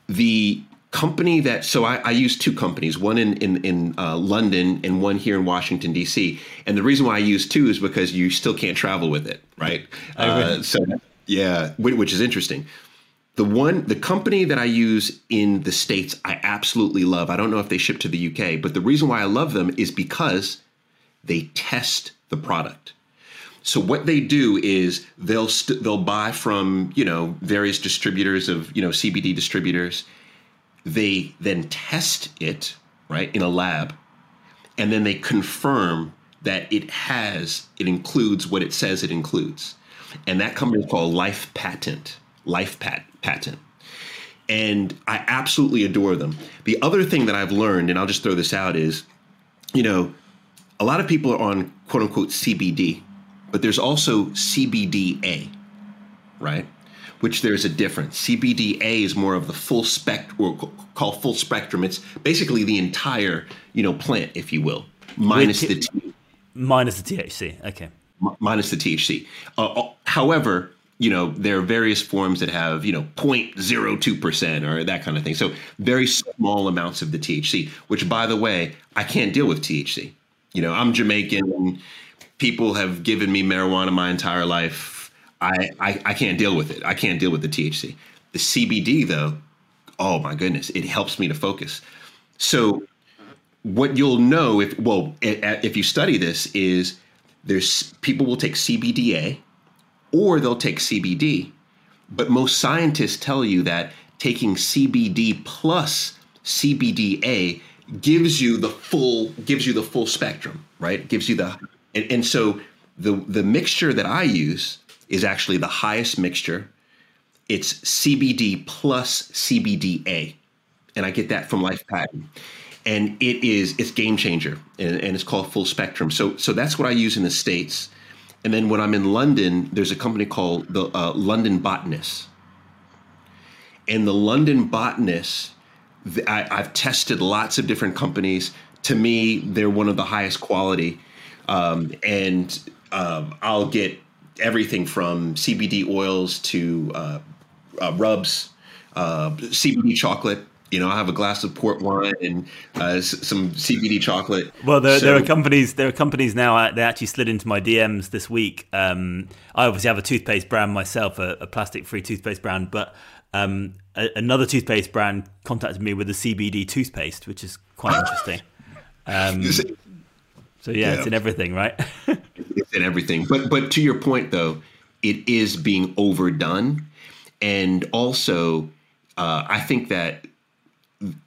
The company that so I, I use two companies, one in in, in uh, London and one here in Washington D.C. And the reason why I use two is because you still can't travel with it, right? Uh, so yeah, which is interesting. The one, the company that I use in the States, I absolutely love. I don't know if they ship to the UK, but the reason why I love them is because they test the product. So what they do is they'll they st- they'll buy from you know various distributors of you know CBD distributors. They then test it right in a lab, and then they confirm that it has it includes what it says it includes, and that company is called Life Patent. Life Pat patent. And I absolutely adore them. The other thing that I've learned, and I'll just throw this out, is, you know, a lot of people are on quote unquote CBD, but there's also CBDA, right? Which there's a difference. CBDA is more of the full spectrum, or called full spectrum. It's basically the entire, you know, plant, if you will, minus the T- minus the THC. Okay. M- minus the THC. Uh, uh, however, you know, there are various forms that have, you know, 0.02% or that kind of thing. So very small amounts of the THC, which by the way, I can't deal with THC. You know, I'm Jamaican people have given me marijuana my entire life. I, I, I can't deal with it. I can't deal with the THC. The CBD though, oh my goodness, it helps me to focus. So what you'll know if well if you study this is there's people will take CBDA or they'll take CBD. But most scientists tell you that taking CBD plus CBDA gives you the full gives you the full spectrum, right? Gives you the and, and so the the mixture that I use is actually the highest mixture. It's CBD plus CBDA, and I get that from Life Patent, and it is it's game changer, and, and it's called full spectrum. So so that's what I use in the states, and then when I'm in London, there's a company called the uh, London Botanist, and the London Botanist I, I've tested lots of different companies. To me, they're one of the highest quality, um, and um, I'll get everything from CBD oils to uh, uh, rubs, uh, CBD chocolate. You know, I have a glass of port wine and uh, some CBD chocolate. Well, there, so, there, are companies. There are companies now. They actually slid into my DMs this week. Um, I obviously have a toothpaste brand myself, a, a plastic-free toothpaste brand, but um, a, another toothpaste brand contacted me with a CBD toothpaste, which is quite interesting. Um, so yeah, yeah, it's in everything, right? it's in everything. But but to your point though, it is being overdone, and also uh, I think that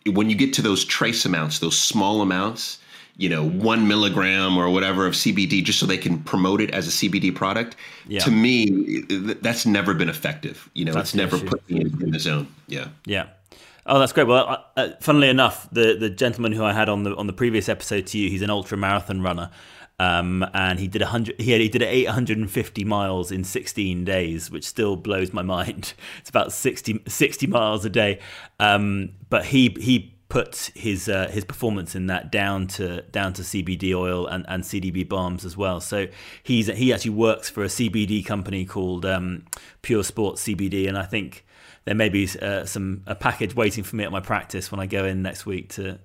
when you get to those trace amounts, those small amounts, you know, one milligram or whatever of CBD just so they can promote it as a CBD product. Yeah. To me, that's never been effective. You know, that's it's never issue. put me in, in, the zone. Yeah. Yeah. Oh, that's great. Well, uh, funnily enough, the the gentleman who I had on the on the previous episode to you, he's an ultra marathon runner. Um, and he did a hundred. He, had, he did 850 miles in 16 days, which still blows my mind. It's about 60, 60 miles a day. Um, but he he put his uh, his performance in that down to down to CBD oil and, and CBD bombs as well. So he's he actually works for a CBD company called um, Pure Sports CBD, and I think there may be uh, some a package waiting for me at my practice when I go in next week to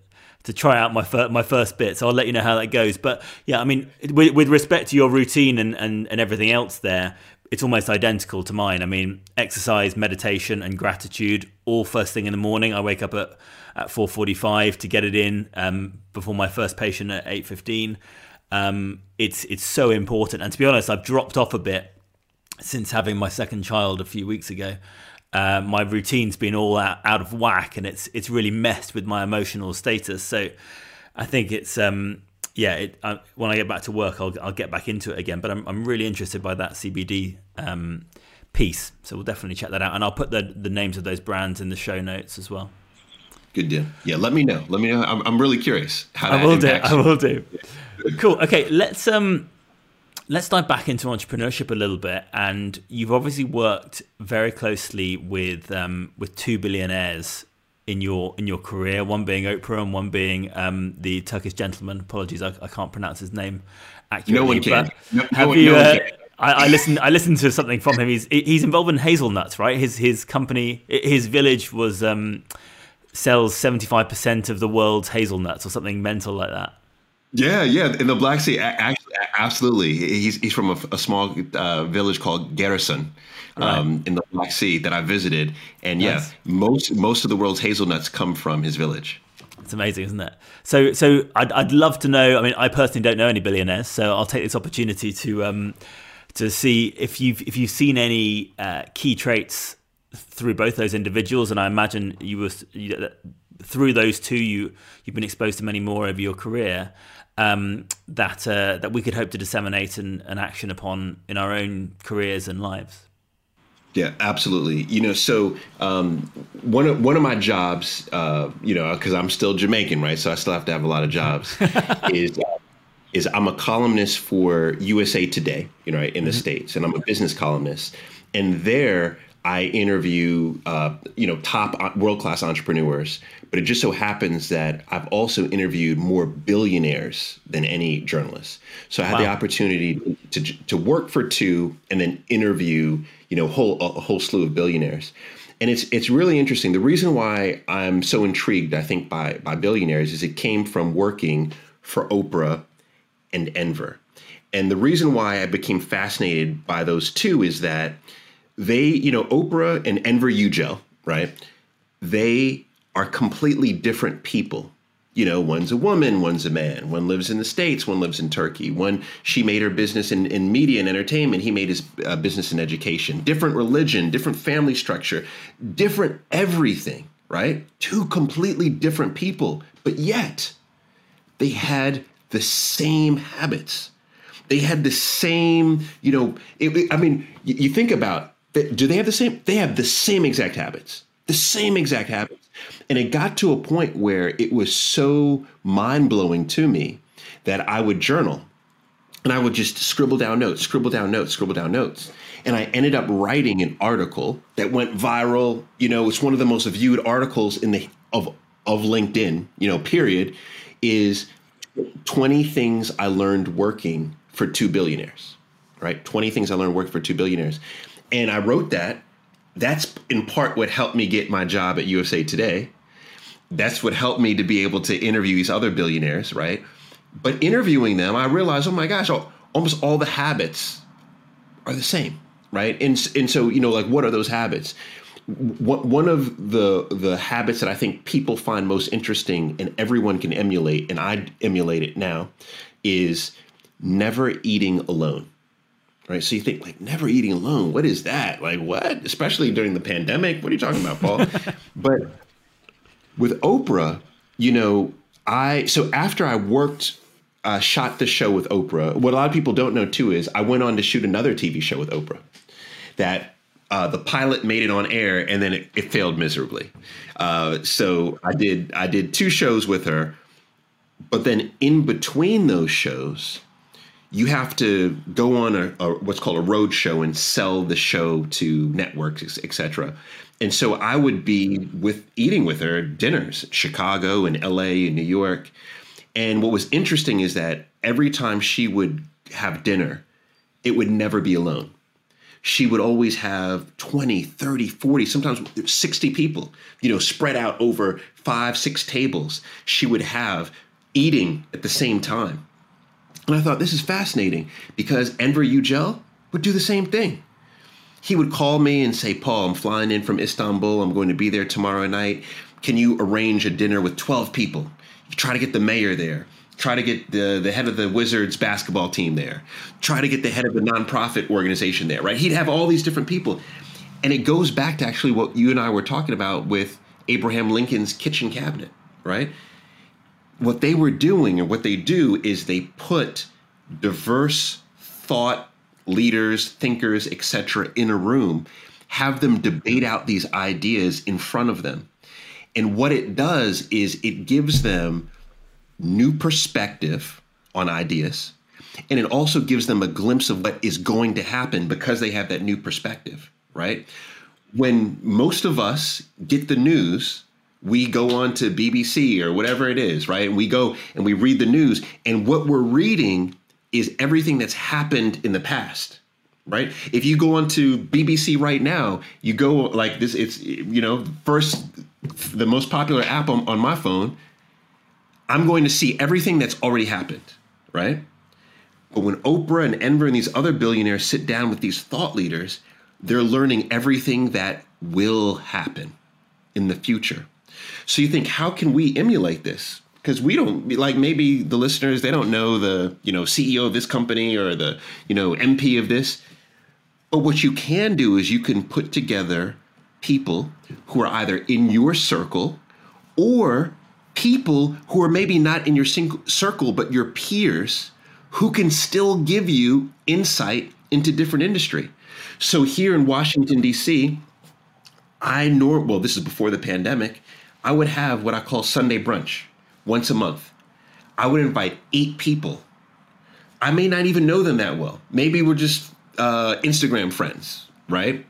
to try out my fir- my first bit. So I'll let you know how that goes. But yeah, I mean, with, with respect to your routine and, and, and everything else there, it's almost identical to mine. I mean, exercise, meditation, and gratitude all first thing in the morning. I wake up at at 4:45 to get it in um, before my first patient at 8:15. Um, it's it's so important. And to be honest, I've dropped off a bit since having my second child a few weeks ago. Uh, my routine's been all out, out of whack, and it's it's really messed with my emotional status. So I think it's um, yeah. It, I, when I get back to work, I'll I'll get back into it again. But I'm I'm really interested by that CBD um, piece. So we'll definitely check that out, and I'll put the the names of those brands in the show notes as well. Good deal. Yeah, let me know. Let me know. I'm, I'm really curious how I will do. I will do. cool. Okay, let's um let's dive back into entrepreneurship a little bit. And you've obviously worked very closely with um, with two billionaires in your in your career. One being Oprah, and one being um, the Turkish gentleman. Apologies, I, I, can't pronounce his name accurately. No one can. No, have no, you? No uh, I, I listened. I listened to something from him. He's he's involved in hazelnuts, right? His his company, his village was um, sells 75% of the world's hazelnuts or something mental like that. Yeah, yeah. In the Black Sea, actually, absolutely. He's, he's from a, a small uh, village called right. um, in the Black Sea that I visited. And yeah, nice. most most of the world's hazelnuts come from his village. It's amazing, isn't it? So, so I'd, I'd love to know. I mean, I personally don't know any billionaires, so I'll take this opportunity to um, to see if you've if you've seen any uh, key traits through both those individuals, and I imagine you were you, through those two. You you've been exposed to many more over your career um, that uh, that we could hope to disseminate and, and action upon in our own careers and lives. Yeah, absolutely. You know, so um, one of one of my jobs, uh, you know, because I'm still Jamaican, right? So I still have to have a lot of jobs. is uh, is I'm a columnist for USA Today, you know, right, in the mm-hmm. states, and I'm a business columnist. And there, I interview, uh, you know, top uh, world class entrepreneurs. But it just so happens that I've also interviewed more billionaires than any journalist. So I had wow. the opportunity to to work for two and then interview, you know, whole a whole slew of billionaires. And it's it's really interesting. The reason why I'm so intrigued, I think, by by billionaires is it came from working for Oprah and Enver. And the reason why I became fascinated by those two is that they, you know, Oprah and Enver Yücel, right? They are completely different people. You know, one's a woman, one's a man. One lives in the States, one lives in Turkey. One, she made her business in, in media and entertainment. He made his uh, business in education. Different religion, different family structure, different everything, right? Two completely different people, but yet they had the same habits. They had the same, you know, it, I mean, you, you think about do they have the same? They have the same exact habits, the same exact habits. And it got to a point where it was so mind blowing to me that I would journal and I would just scribble down notes, scribble down notes, scribble down notes. And I ended up writing an article that went viral. You know, it's one of the most viewed articles in the of of LinkedIn, you know, period, is 20 things I learned working for two billionaires. Right? 20 things I learned working for two billionaires. And I wrote that. That's in part what helped me get my job at USA Today. That's what helped me to be able to interview these other billionaires, right? But interviewing them, I realized, oh my gosh, almost all the habits are the same, right? And and so you know, like, what are those habits? One of the the habits that I think people find most interesting and everyone can emulate, and I emulate it now, is never eating alone right? So you think like never eating alone. What is that? Like what? Especially during the pandemic. What are you talking about, Paul? but with Oprah, you know, I so after I worked. Uh, shot the show with Oprah. What a lot of people don't know too is I went on to shoot another TV show with Oprah. That uh, the pilot made it on air and then it, it failed miserably. Uh, so I did I did two shows with her, but then in between those shows, you have to go on a, a, what's called a road show and sell the show to networks, etc. And so I would be with eating with her dinners, in Chicago and L.A. and New York. And what was interesting is that every time she would have dinner, it would never be alone. She would always have 20, 30, 40, sometimes 60 people, you know, spread out over five, six tables. She would have eating at the same time and I thought this is fascinating because Enver Yücel would do the same thing. He would call me and say, Paul, I'm flying in from Istanbul. I'm going to be there tomorrow night. Can you arrange a dinner with 12 people? You try to get the mayor there. Try to get the, the head of the Wizards basketball team there. Try to get the head of the nonprofit organization there, right? He'd have all these different people. And it goes back to actually what you and I were talking about with Abraham Lincoln's kitchen cabinet, right? What they were doing and what they do is they put diverse thought leaders, thinkers, etc., in a room, have them debate out these ideas in front of them. And what it does is it gives them new perspective on ideas. And it also gives them a glimpse of what is going to happen because they have that new perspective, right? When most of us get the news we go on to BBC or whatever it is, right? And we go and we read the news, and what we're reading is everything that's happened in the past, right? If you go on to BBC right now, you go like this, it's, you know, first, the most popular app on, on my phone, I'm going to see everything that's already happened, right? But when Oprah and Enver and these other billionaires sit down with these thought leaders, they're learning everything that will happen in the future. So you think, how can we emulate this? Because we don't like maybe the listeners they don't know the you know CEO of this company or the you know MP of this. But what you can do is you can put together people who are either in your circle or people who are maybe not in your circle but your peers who can still give you insight into different industry. So here in Washington D.C., I know well this is before the pandemic. I would have what I call Sunday brunch once a month. I would invite eight people I may not even know them that well. Maybe we're just uh, Instagram friends, right?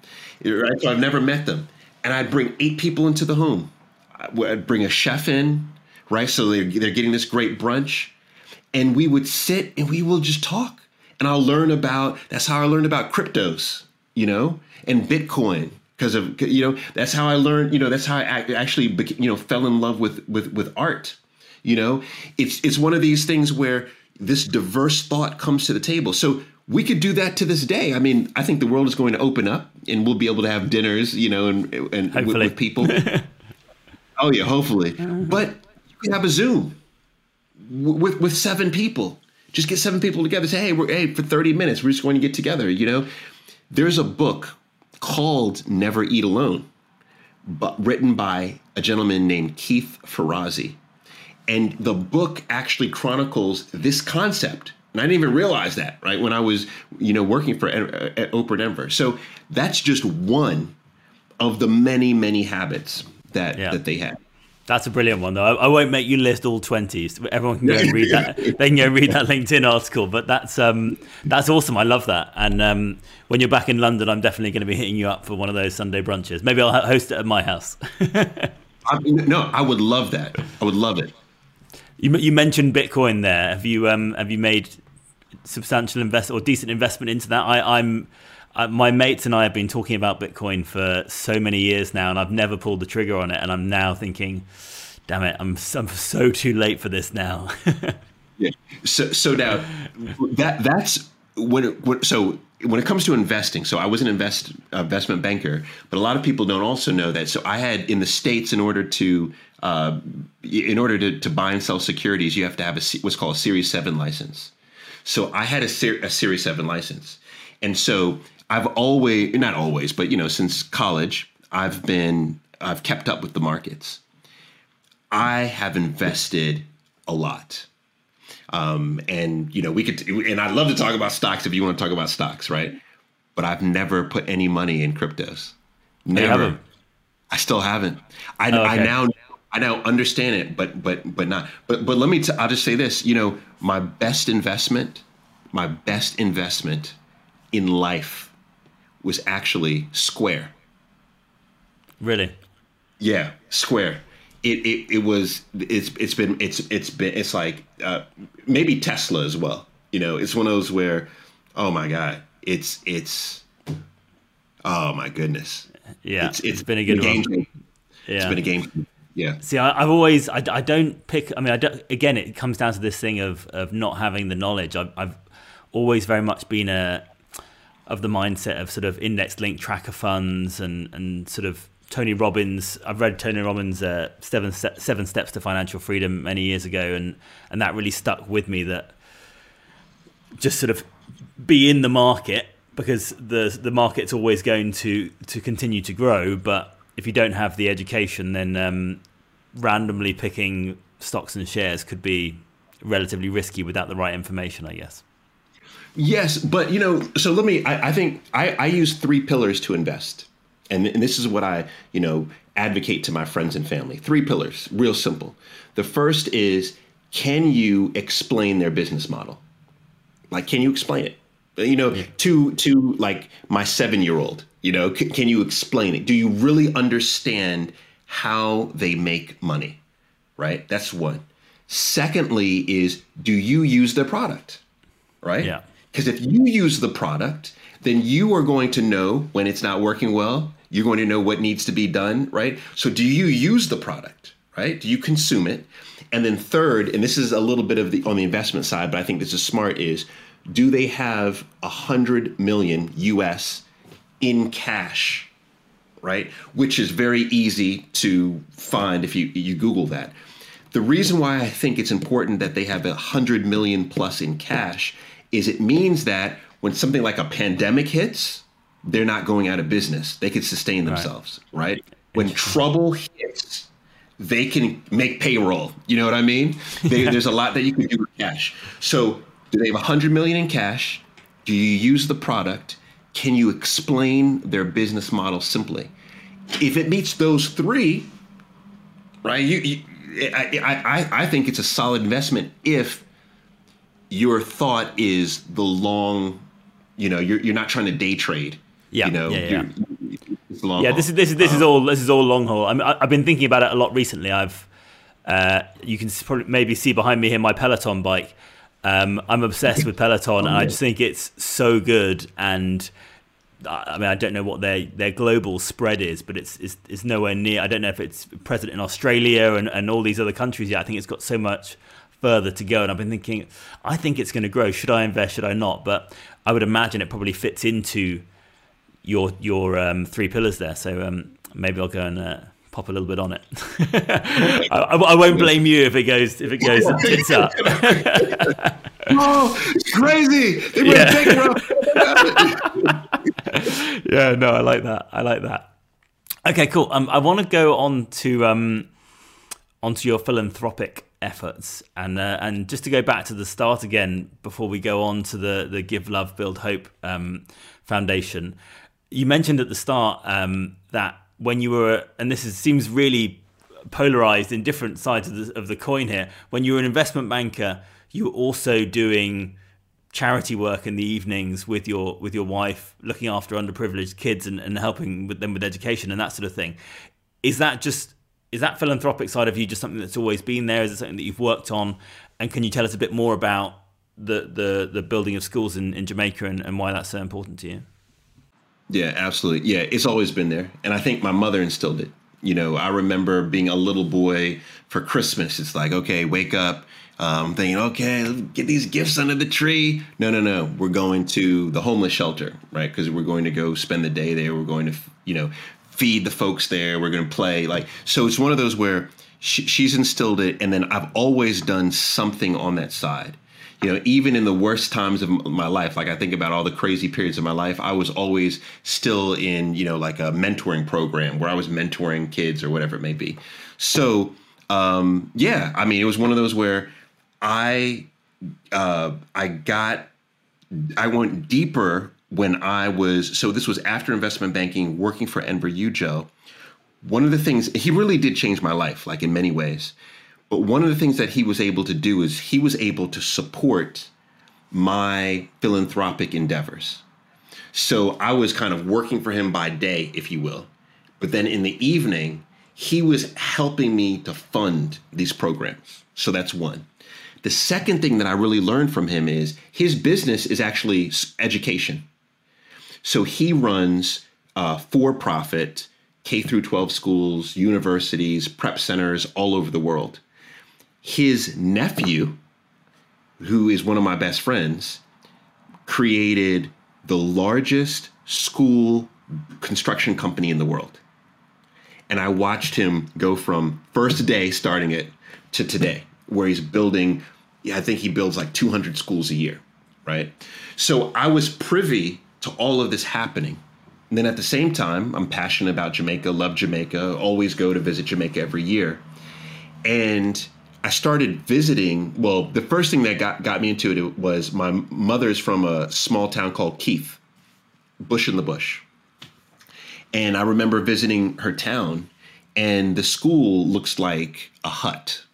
Right. So I've never met them, and I'd bring eight people into the home. I'd bring a chef in, right? So they're, they're getting this great brunch, and we would sit and we will just talk, and I'll learn about. That's how I learned about cryptos, you know, and Bitcoin because of you know that's how I learned. You know, that's how I actually you know fell in love with with with art. You know, it's it's one of these things where this diverse thought comes to the table. So we could do that to this day. I mean, I think the world is going to open up, and we'll be able to have dinners, you know, and and with, with, people. oh yeah, hopefully. Uh-huh. But you can have a Zoom with with seven people. Just get seven people together. Say, hey, we're hey for thirty minutes. We're just going to get together. You know, there's a book called Never Eat Alone, but written by a gentleman named Keith Ferrazzi. And the book actually chronicles this concept and I didn't even realize that, right? When I was, you know, working for uh, at Oprah and Enver. So that's just one of the many, many habits that yeah. that they had. That's a brilliant one, though. I, I, won't make you list all twenties. Everyone can go and read that. they can go read that LinkedIn article. But that's um, that's awesome. I love that. And um, when you're back in London, I'm definitely going to be hitting you up for one of those Sunday brunches. Maybe I'll host it at my house. I mean, no, I would love that. I would love it. You, you mentioned Bitcoin there. Have you um, have you made substantial invest or decent investment into that. I, am my mates and I have been talking about Bitcoin for so many years now, and I've never pulled the trigger on it. And I'm now thinking, damn it, I'm, I'm so too late for this now. yeah. So so now that that's when, it, when so when it comes to investing, so I was an invest investment banker, but a lot of people don't also know that. So I had in the states, in order to uh, in order to, to buy and sell securities, you have to have a what's called a Series Seven license. So I had a, a Series 7 license. And so I've always, not always, but you know, since college, I've been, I've kept up with the markets. I have invested a lot. Um, and you know, we could, and I'd love to talk about stocks if you want to talk about stocks, right? But I've never put any money in cryptos. Never. I still haven't. I, oh, okay. I now I now understand it, but but but not. But but let me. T- I'll just say this. You know, my best investment, my best investment in life was actually Square. Really? Yeah, Square. It, it, it was it's it's been it's it's been it's like uh, maybe Tesla as well. You know, it's one of those where, oh my god, it's it's oh my goodness. Yeah, it's, it's been a good game. One. Yeah. It's been a game. Yeah. See, I, have always, I, I don't pick, I mean, I don't, again, it comes down to this thing of, of not having the knowledge. I've, I've always very much been a, of the mindset of sort of index linked tracker funds and, and sort of Tony Robbins. I've read Tony Robbins' uh, seven, seven Steps to Financial Freedom many years ago, and, and that really stuck with me that just sort of be in the market because the the market's always going to to continue to grow, but if you don't have the education, then um, randomly picking stocks and shares could be relatively risky without the right information, I guess. Yes, but you know, so let me. I, I think I, I, use three pillars to invest, and, and this is what I you know advocate to my friends and family. Three pillars, real simple. The first is, can you explain their business model? Like, can you explain it? You know, to to like my seven year old you know, c- can you explain it? Do you really understand how they make money? Right? That's one. Secondly, is do you use their product? Right? Yeah. Because if you use the product, then you are going to know when it's not working well. You're going to know what needs to be done, right? So, do you use the product, right? Do you consume it? And then third, and this is a little bit of the on the investment side, but I think this is smart, is do they have a hundred million US in cash, right? Which is very easy to find if you, you Google that. The reason why I think it's important that they have a hundred million plus in cash is it means that when something like a pandemic hits, they're not going out of business. They can sustain themselves, right? right? When trouble hits, they can make payroll. You know what I mean? They, there's a lot that you can do with cash. So, do they have 100 million in cash? Do you use the product? Can you explain their business model simply? If it meets those three, right? You, you I, I, I think it's a solid investment if your thought is the long, you know, you're you're not trying to day trade. Yeah, you know, yeah, yeah. yeah this is this is this is all this is all long haul. I mean, I, I've been thinking about it a lot recently. I've uh, you can probably maybe see behind me here my Peloton bike. Um, I'm obsessed with Peloton, and I just think it's so good. And I I mean, I don't know what their their global spread is, but it's it's, it's nowhere near. I don't know if it's present in Australia and, and all these other countries yet. I think it's got so much further to go. And I've been thinking, I think it's going to grow. Should I invest? Should I not? But I would imagine it probably fits into your your um, three pillars there. So um, maybe I'll go and uh, pop a little bit on it. I, I, won't blame you if it goes if it goes tits up. oh, it's crazy. Yeah. yeah, no, I like that. I like that. Okay, cool. Um, I want to go on to um, onto your philanthropic efforts, and uh, and just to go back to the start again before we go on to the the Give Love Build Hope um, Foundation. You mentioned at the start um, that when you were, and this is, seems really polarized in different sides of the, of the coin here. When you were an investment banker, you were also doing charity work in the evenings with your with your wife, looking after underprivileged kids and, and helping with them with education and that sort of thing. Is that just is that philanthropic side of you just something that's always been there? Is it something that you've worked on? And can you tell us a bit more about the the, the building of schools in, in Jamaica and, and why that's so important to you? Yeah, absolutely. Yeah, it's always been there. And I think my mother instilled it. You know, I remember being a little boy for Christmas. It's like, okay, wake up. Um, thinking, okay, get these gifts under the tree. No, no, no. We're going to the homeless shelter, right? Because we're going to go spend the day there. We're going to, you know, feed the folks there. We're going to play. Like, so it's one of those where she, she's instilled it. And then I've always done something on that side you know, even in the worst times of my life, like I think about all the crazy periods of my life, I was always still in, you know, like a mentoring program where I was mentoring kids or whatever it may be. So, um, yeah, I mean, it was one of those where I, uh, I got, I went deeper when I was, so this was after investment banking, working for Enver Yücel. One of the things, he really did change my life, like in many ways. But one of the things that he was able to do is he was able to support my philanthropic endeavors. So I was kind of working for him by day, if you will. But then in the evening, he was helping me to fund these programs. So that's one. The second thing that I really learned from him is his business is actually education. So he runs uh, for-profit K through 12 schools, universities, prep centers all over the world. His nephew, who is one of my best friends, created the largest school construction company in the world. And I watched him go from first day starting it to today, where he's building, I think he builds like 200 schools a year, right? So I was privy to all of this happening. And then at the same time, I'm passionate about Jamaica, love Jamaica, always go to visit Jamaica every year. And I started visiting. Well, the first thing that got, got me into it was my mother's from a small town called Keith, Bush in the Bush. And I remember visiting her town, and the school looks like a hut.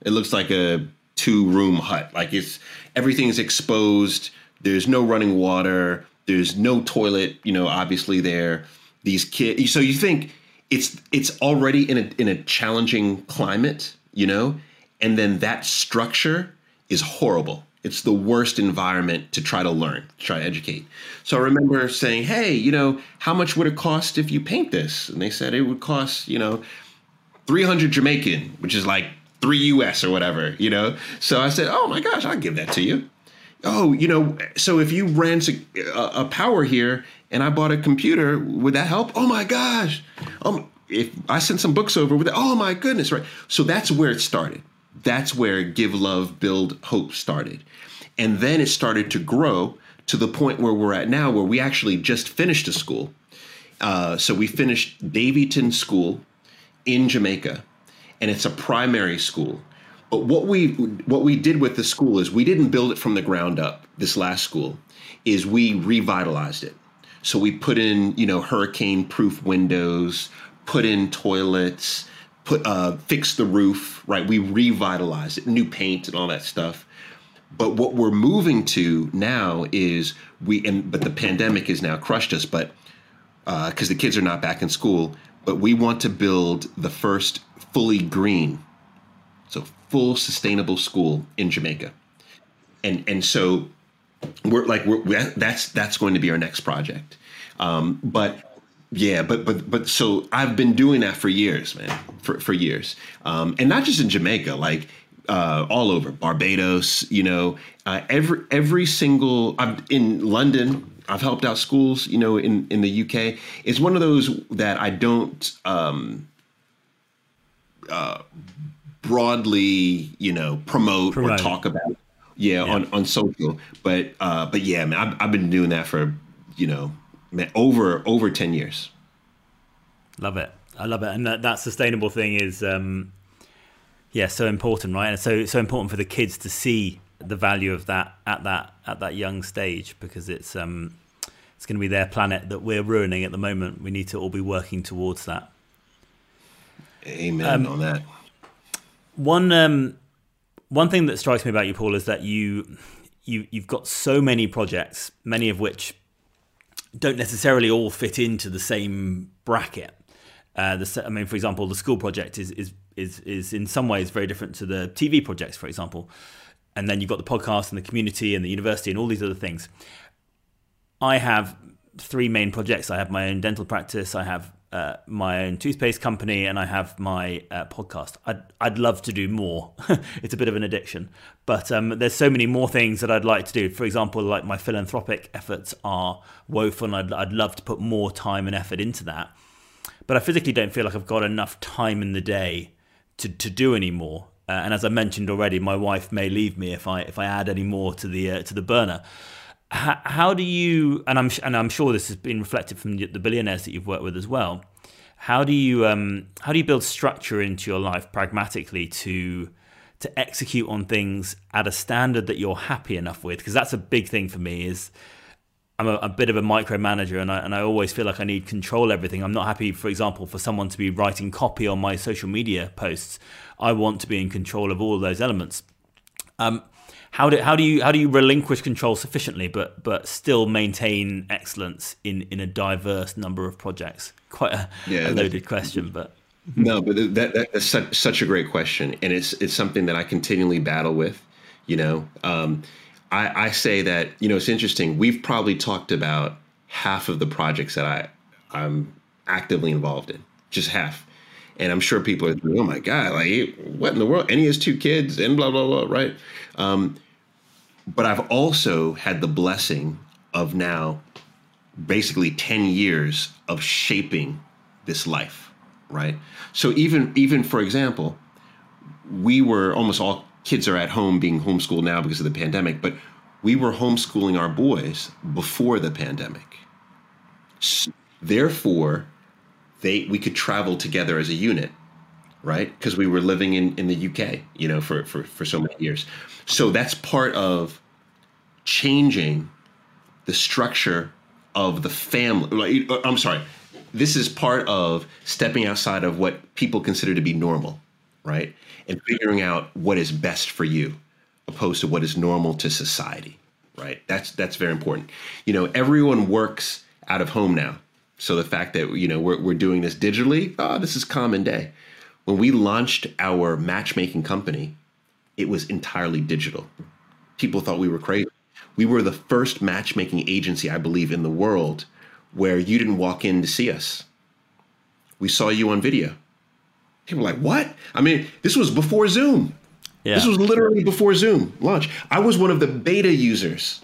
It looks like a two room hut. Like it's everything's exposed. There's no running water. There's no toilet, you know, obviously there. These kids so you think it's it's already in a in a challenging climate, you know, and then that structure is horrible. It's the worst environment to try to learn, to try to educate. So I remember saying, "Hey, you know, how much would it cost if you paint this?" And they said it would cost, you know, 300 Jamaican, which is like 3 US or whatever, you know? So I said, oh my gosh, I'll give that to you. Oh, you know, so if you ran a, a power here and I bought a computer, would that help? Oh my gosh. Um, if I sent some books over with it, oh my goodness, right? So that's where it started. That's where Give Love, Build Hope started. And then it started to grow to the point where we're at now, where we actually just finished a school. Uh, so we finished Davyton School in Jamaica, and it's a primary school. But what we what we did with the school is we didn't build it from the ground up. This last school is we revitalized it. So we put in you know hurricane proof windows, put in toilets, put uh, fixed the roof. Right, we revitalized it, new paint and all that stuff. but what we're moving to now is we and but the pandemic has now crushed us but because uh, the kids are not back in school but we want to build the first fully green full sustainable school in jamaica and and so we're like we're, that's that's going to be our next project um, but yeah but but but so i've been doing that for years man for, for years um, and not just in jamaica like uh, all over Barbados. You know, uh, every every single. I'm in London. I've helped out schools. You know, in in the UK, it's one of those that I don't um, uh, broadly, you know, promote or talk about. Yeah, yeah, on on social, but uh, but yeah, man, I've, I've been doing that for you know man, over over ten years. Love it. I love it, and that, that sustainable thing is um, yeah, so important, right? And so so important for the kids to see the value of that at that at that young stage because it's um it's going to be their planet that we're ruining at the moment. We need to all be working towards that. Amen um, on that. One um one thing that strikes me about you, Paul, is that you you you've got so many projects, many of which don't necessarily all fit into the same bracket. Uh, the, I mean, for example, the school project is, is is is in some ways very different to the TV projects, for example. And then you've got the podcast and the community and the university and all these other things. I have three main projects. I have my own dental practice. I have uh, my own toothpaste company, and I have my uh, podcast. I'd I'd love to do more. it's a bit of an addiction, but um, there's so many more things that I'd like to do. For example, like my philanthropic efforts are woeful, and I'd I'd love to put more time and effort into that. But I physically don't feel like I've got enough time in the day to, to do anymore. Uh, and as I mentioned already, my wife may leave me if I if I add any more to the uh, to the burner. How, how, do you? And I'm and I'm sure this has been reflected from the billionaires that you've worked with as well. How do you um, how do you build structure into your life pragmatically to to execute on things at a standard that you're happy enough with? Because that's a big thing for me. Is I'm a, a, bit of a micromanager and I, and I always feel like I need control everything. I'm not happy, for example, for someone to be writing copy on my social media posts. I want to be in control of all those elements. Um, how do how do you how do you relinquish control sufficiently, but but still maintain excellence in in a diverse number of projects? Quite a, yeah, a loaded question, but no, but that, that that's such, such a great question, and it's it's something that I continually battle with. You know, um, I, I say that you know it's interesting. We've probably talked about half of the projects that I I'm actively involved in, just half. And I'm sure people are "Oh my god, like what in the world?" And he has two kids, and blah blah blah, right? Um, but I've also had the blessing of now basically 10 years of shaping this life right so even even for example we were almost all kids are at home being homeschooled now because of the pandemic, but we were homeschooling our boys before the pandemic. Therefore, they we could travel together as a unit, right? Because we were living in, in the UK, you know, for, for, for so many years. So that's part of changing the structure of the family. Uh, I'm sorry. This is part of stepping outside of what people consider to be normal, right? and figuring out what is best for you opposed to what is normal to society right that's that's very important you know everyone works out of home now so the fact that you know we're, we're doing this digitally oh this is common day when we launched our matchmaking company it was entirely digital people thought we were crazy we were the first matchmaking agency i believe in the world where you didn't walk in to see us we saw you on video People were like, what? I mean, this was before Zoom. Yeah. This was literally before Zoom launch. I was one of the beta users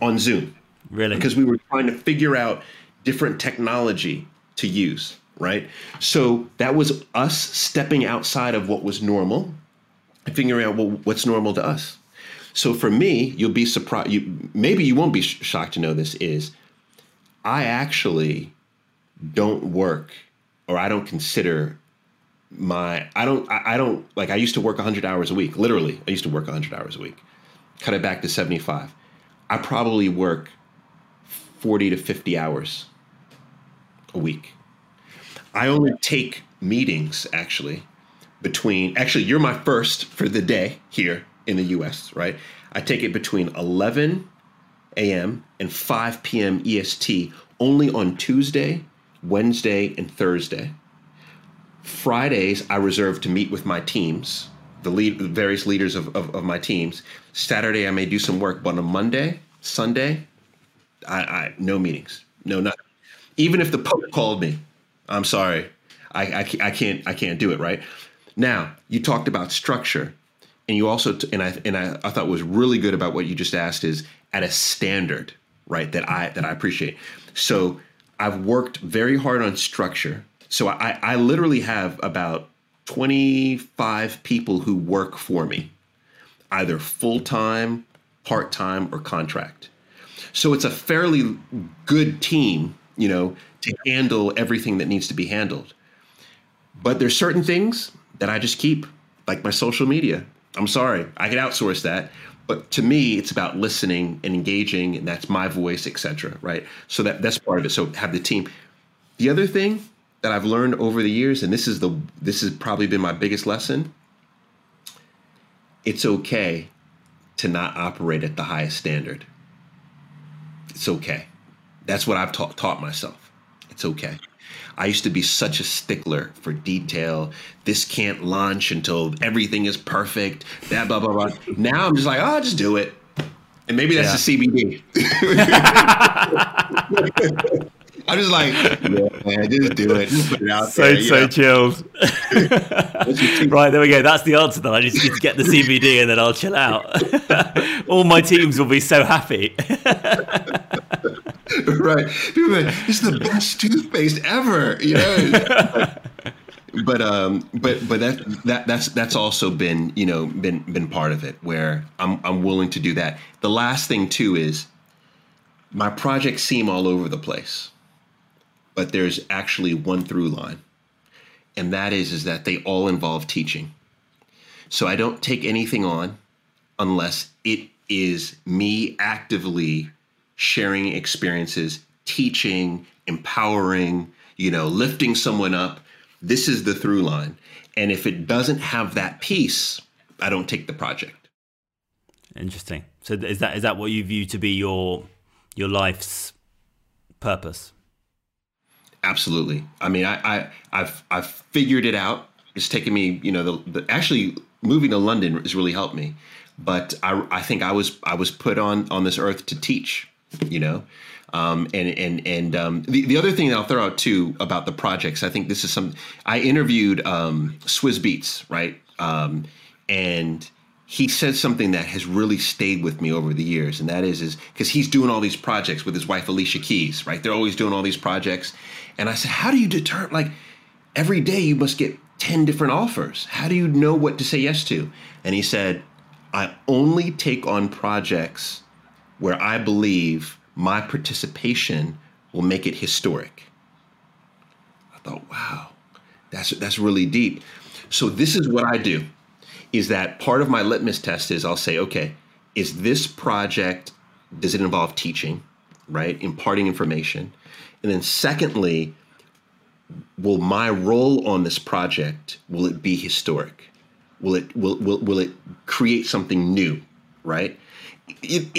on Zoom. Really? Because we were trying to figure out different technology to use, right? So that was us stepping outside of what was normal and figuring out well, what's normal to us. So for me, you'll be surprised. You, maybe you won't be sh- shocked to know this is I actually don't work or I don't consider my I don't I, I don't like I used to work 100 hours a week. Literally, I used to work 100 hours a week. Cut it back to 75. I probably work 40 to 50 hours a week. I only take meetings actually between actually you're my first for the day here in the US, right? I take it between 11 a.m. and 5 p.m. EST only on Tuesday, Wednesday, and Thursday. Fridays, I reserve to meet with my teams, the lead, the various leaders of, of, of, my teams. Saturday, I may do some work, but on Monday, Sunday, I, I no meetings, no nothing. Even if the Pope called me, I'm sorry, I, I, I can't I can't do it. Right now, you talked about structure, and you also t- and I and I, I thought was really good about what you just asked is at a standard, right? That I that I appreciate. So I've worked very hard on structure. So I, I literally have about 25 people who work for me, either full time, part time, or contract. So it's a fairly good team, you know, to handle everything that needs to be handled. But there's certain things that I just keep, like my social media. I'm sorry, I can outsource that. But to me, it's about listening and engaging, and that's my voice, etc. Right? So that that's part of it. So have the team. The other thing that I've learned over the years, and this is the this has probably been my biggest lesson. It's okay to not operate at the highest standard. It's okay. That's what I've taught taught myself. It's okay. I used to be such a stickler for detail. This can't launch until everything is perfect. That blah blah blah. Now I'm just like, oh, just do it. And maybe that's yeah. the CBD. I'm just like, yeah, man, just do it. Just put it out so, there. So chilled. right, there we go. That's the answer then. I just need to get the CBD and then I'll chill out. All my teams will be so happy. right. People like, this is the best toothpaste ever, you know? but um but but that that that's that's also been you know been been part of it where I'm I'm willing to do that. The last thing too is my projects seem all over the place but there's actually one through line. And that is is that they all involve teaching. So I don't take anything on unless it is me actively sharing experiences, teaching, empowering, you know, lifting someone up. This is the through line. And if it doesn't have that piece, I don't take the project. Interesting. So is that is that what you view to be your your life's purpose? Absolutely. I mean, I, I I've I've figured it out. It's taken me, you know, the, the actually moving to London has really helped me. But I I think I was I was put on on this earth to teach, you know. Um, and and and um, the the other thing that I'll throw out too about the projects, I think this is some. I interviewed um, Swizz Beatz right? Um, and he said something that has really stayed with me over the years, and that is is because he's doing all these projects with his wife Alicia Keys, right? They're always doing all these projects, and I said, how do you determine like every day you must get ten different offers? How do you know what to say yes to? And he said, I only take on projects where I believe my participation will make it historic. I thought, wow, that's that's really deep. So this is what I do is that part of my litmus test is I'll say, okay, is this project, does it involve teaching, right? Imparting information. And then secondly, will my role on this project, will it be historic? Will it, will, will, will it create something new, right?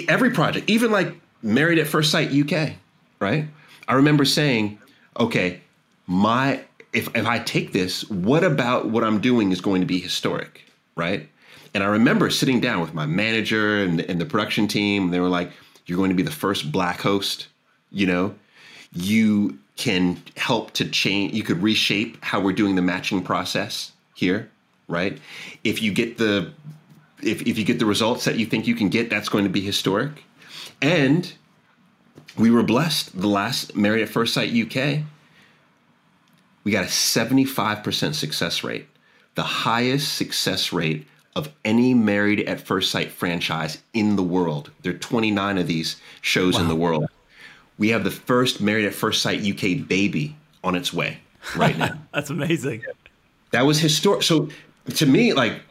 Every project, even like Married at First Sight UK, right? I remember saying, okay, my if if I take this, what about what I'm doing is going to be historic? right? And I remember sitting down with my manager and, and the production team. And they were like, "You're going to be the first black host. You know, you can help to change. You could reshape how we're doing the matching process here, right? If you get the if, if you get the results that you think you can get, that's going to be historic. And we were blessed. The last Married at First Sight UK, we got a 75% success rate the highest success rate of any Married at First Sight franchise in the world. There are 29 of these shows wow. in the world. We have the first Married at First Sight UK baby on its way right now. That's amazing. That was historic. So to me, like,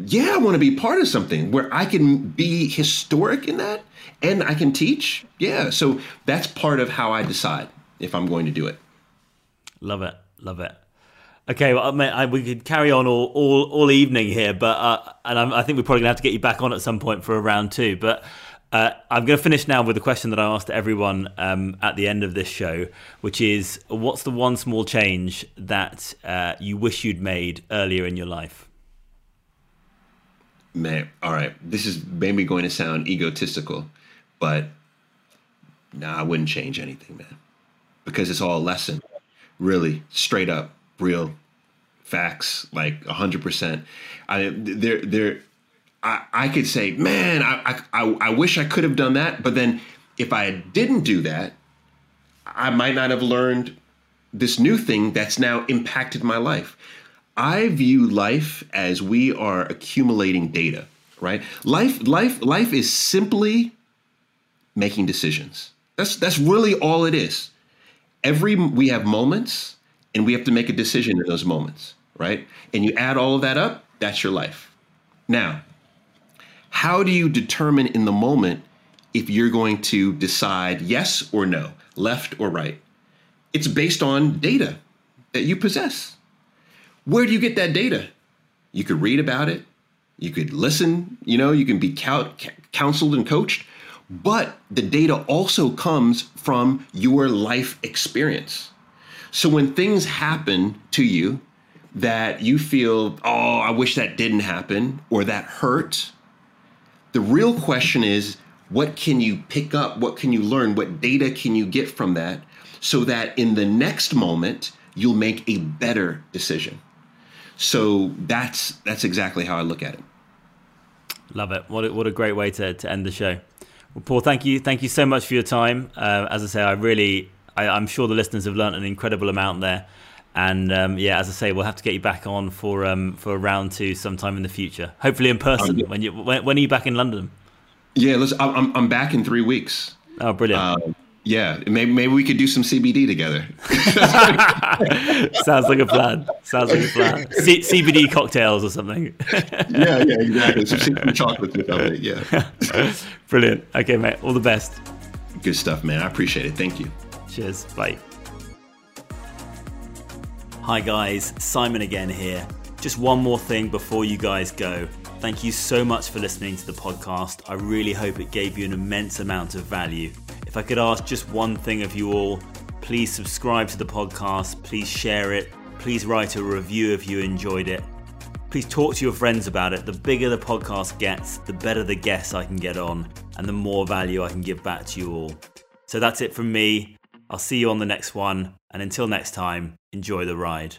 yeah, I want to be part of something where I can be historic in that and I can teach. Yeah. So that's part of how I decide if I'm going to do it. Love it. Love it. Okay, well, mate, I, we could carry on all, all, all evening here, but uh, and I'm, i think we're probably gonna have to get you back on at some point for a round two. But uh, I'm to finish now with a question that I asked everyone um, at the end of this show, which is, what's the one small change that uh, you wish you'd made earlier in your life? Man, all right, this is maybe going to sound egotistical, but nah, I wouldn't change anything, man, because it's all a lesson, really, straight up real facts, like hundred percent. I there there I, I could say, man, I, I I wish I could have done that, but then if I didn't do that, I might not have learned this new thing that's now impacted my life. I view life as we are accumulating data, right? Life life life is simply making decisions. That's that's really all it is. Every we have moments and we have to make a decision in those moments, right? And you add all of that up, that's your life. Now, how do you determine in the moment if you're going to decide yes or no, left or right? It's based on data that you possess. Where do you get that data? You could read about it, you could listen, you know, you can be counseled and coached, but the data also comes from your life experience. So when things happen to you that you feel, oh, I wish that didn't happen or that hurt, the real question is, what can you pick up? What can you learn? What data can you get from that so that in the next moment you'll make a better decision? So that's that's exactly how I look at it. Love it. What a, what a great way to, to end the show. Well, Paul, thank you. Thank you so much for your time. Uh, as I say, I really I, am sure the listeners have learned an incredible amount there. And um, yeah, as I say, we'll have to get you back on for um, for round two sometime in the future. Hopefully in person. Um, when you when, when, are you back in London? Yeah, listen, I'm I'm back in three weeks. Oh, brilliant. Uh, yeah, maybe maybe we could do some CBD together. Sounds like a plan. Sounds like a plan. C- CBD cocktails or something. yeah, yeah, exactly. Some chocolate or something. Yeah. Brilliant. Okay, mate. All the best. Good stuff, man. I appreciate it. Thank you. Cheers. Bye. Hi, guys. Simon again here. Just one more thing before you guys go. Thank you so much for listening to the podcast. I really hope it gave you an immense amount of value. If I could ask just one thing of you all, please subscribe to the podcast, please share it, please write a review if you enjoyed it. Please talk to your friends about it. The bigger the podcast gets, the better the guests I can get on, and the more value I can give back to you all. So that's it from me. I'll see you on the next one. And until next time, enjoy the ride.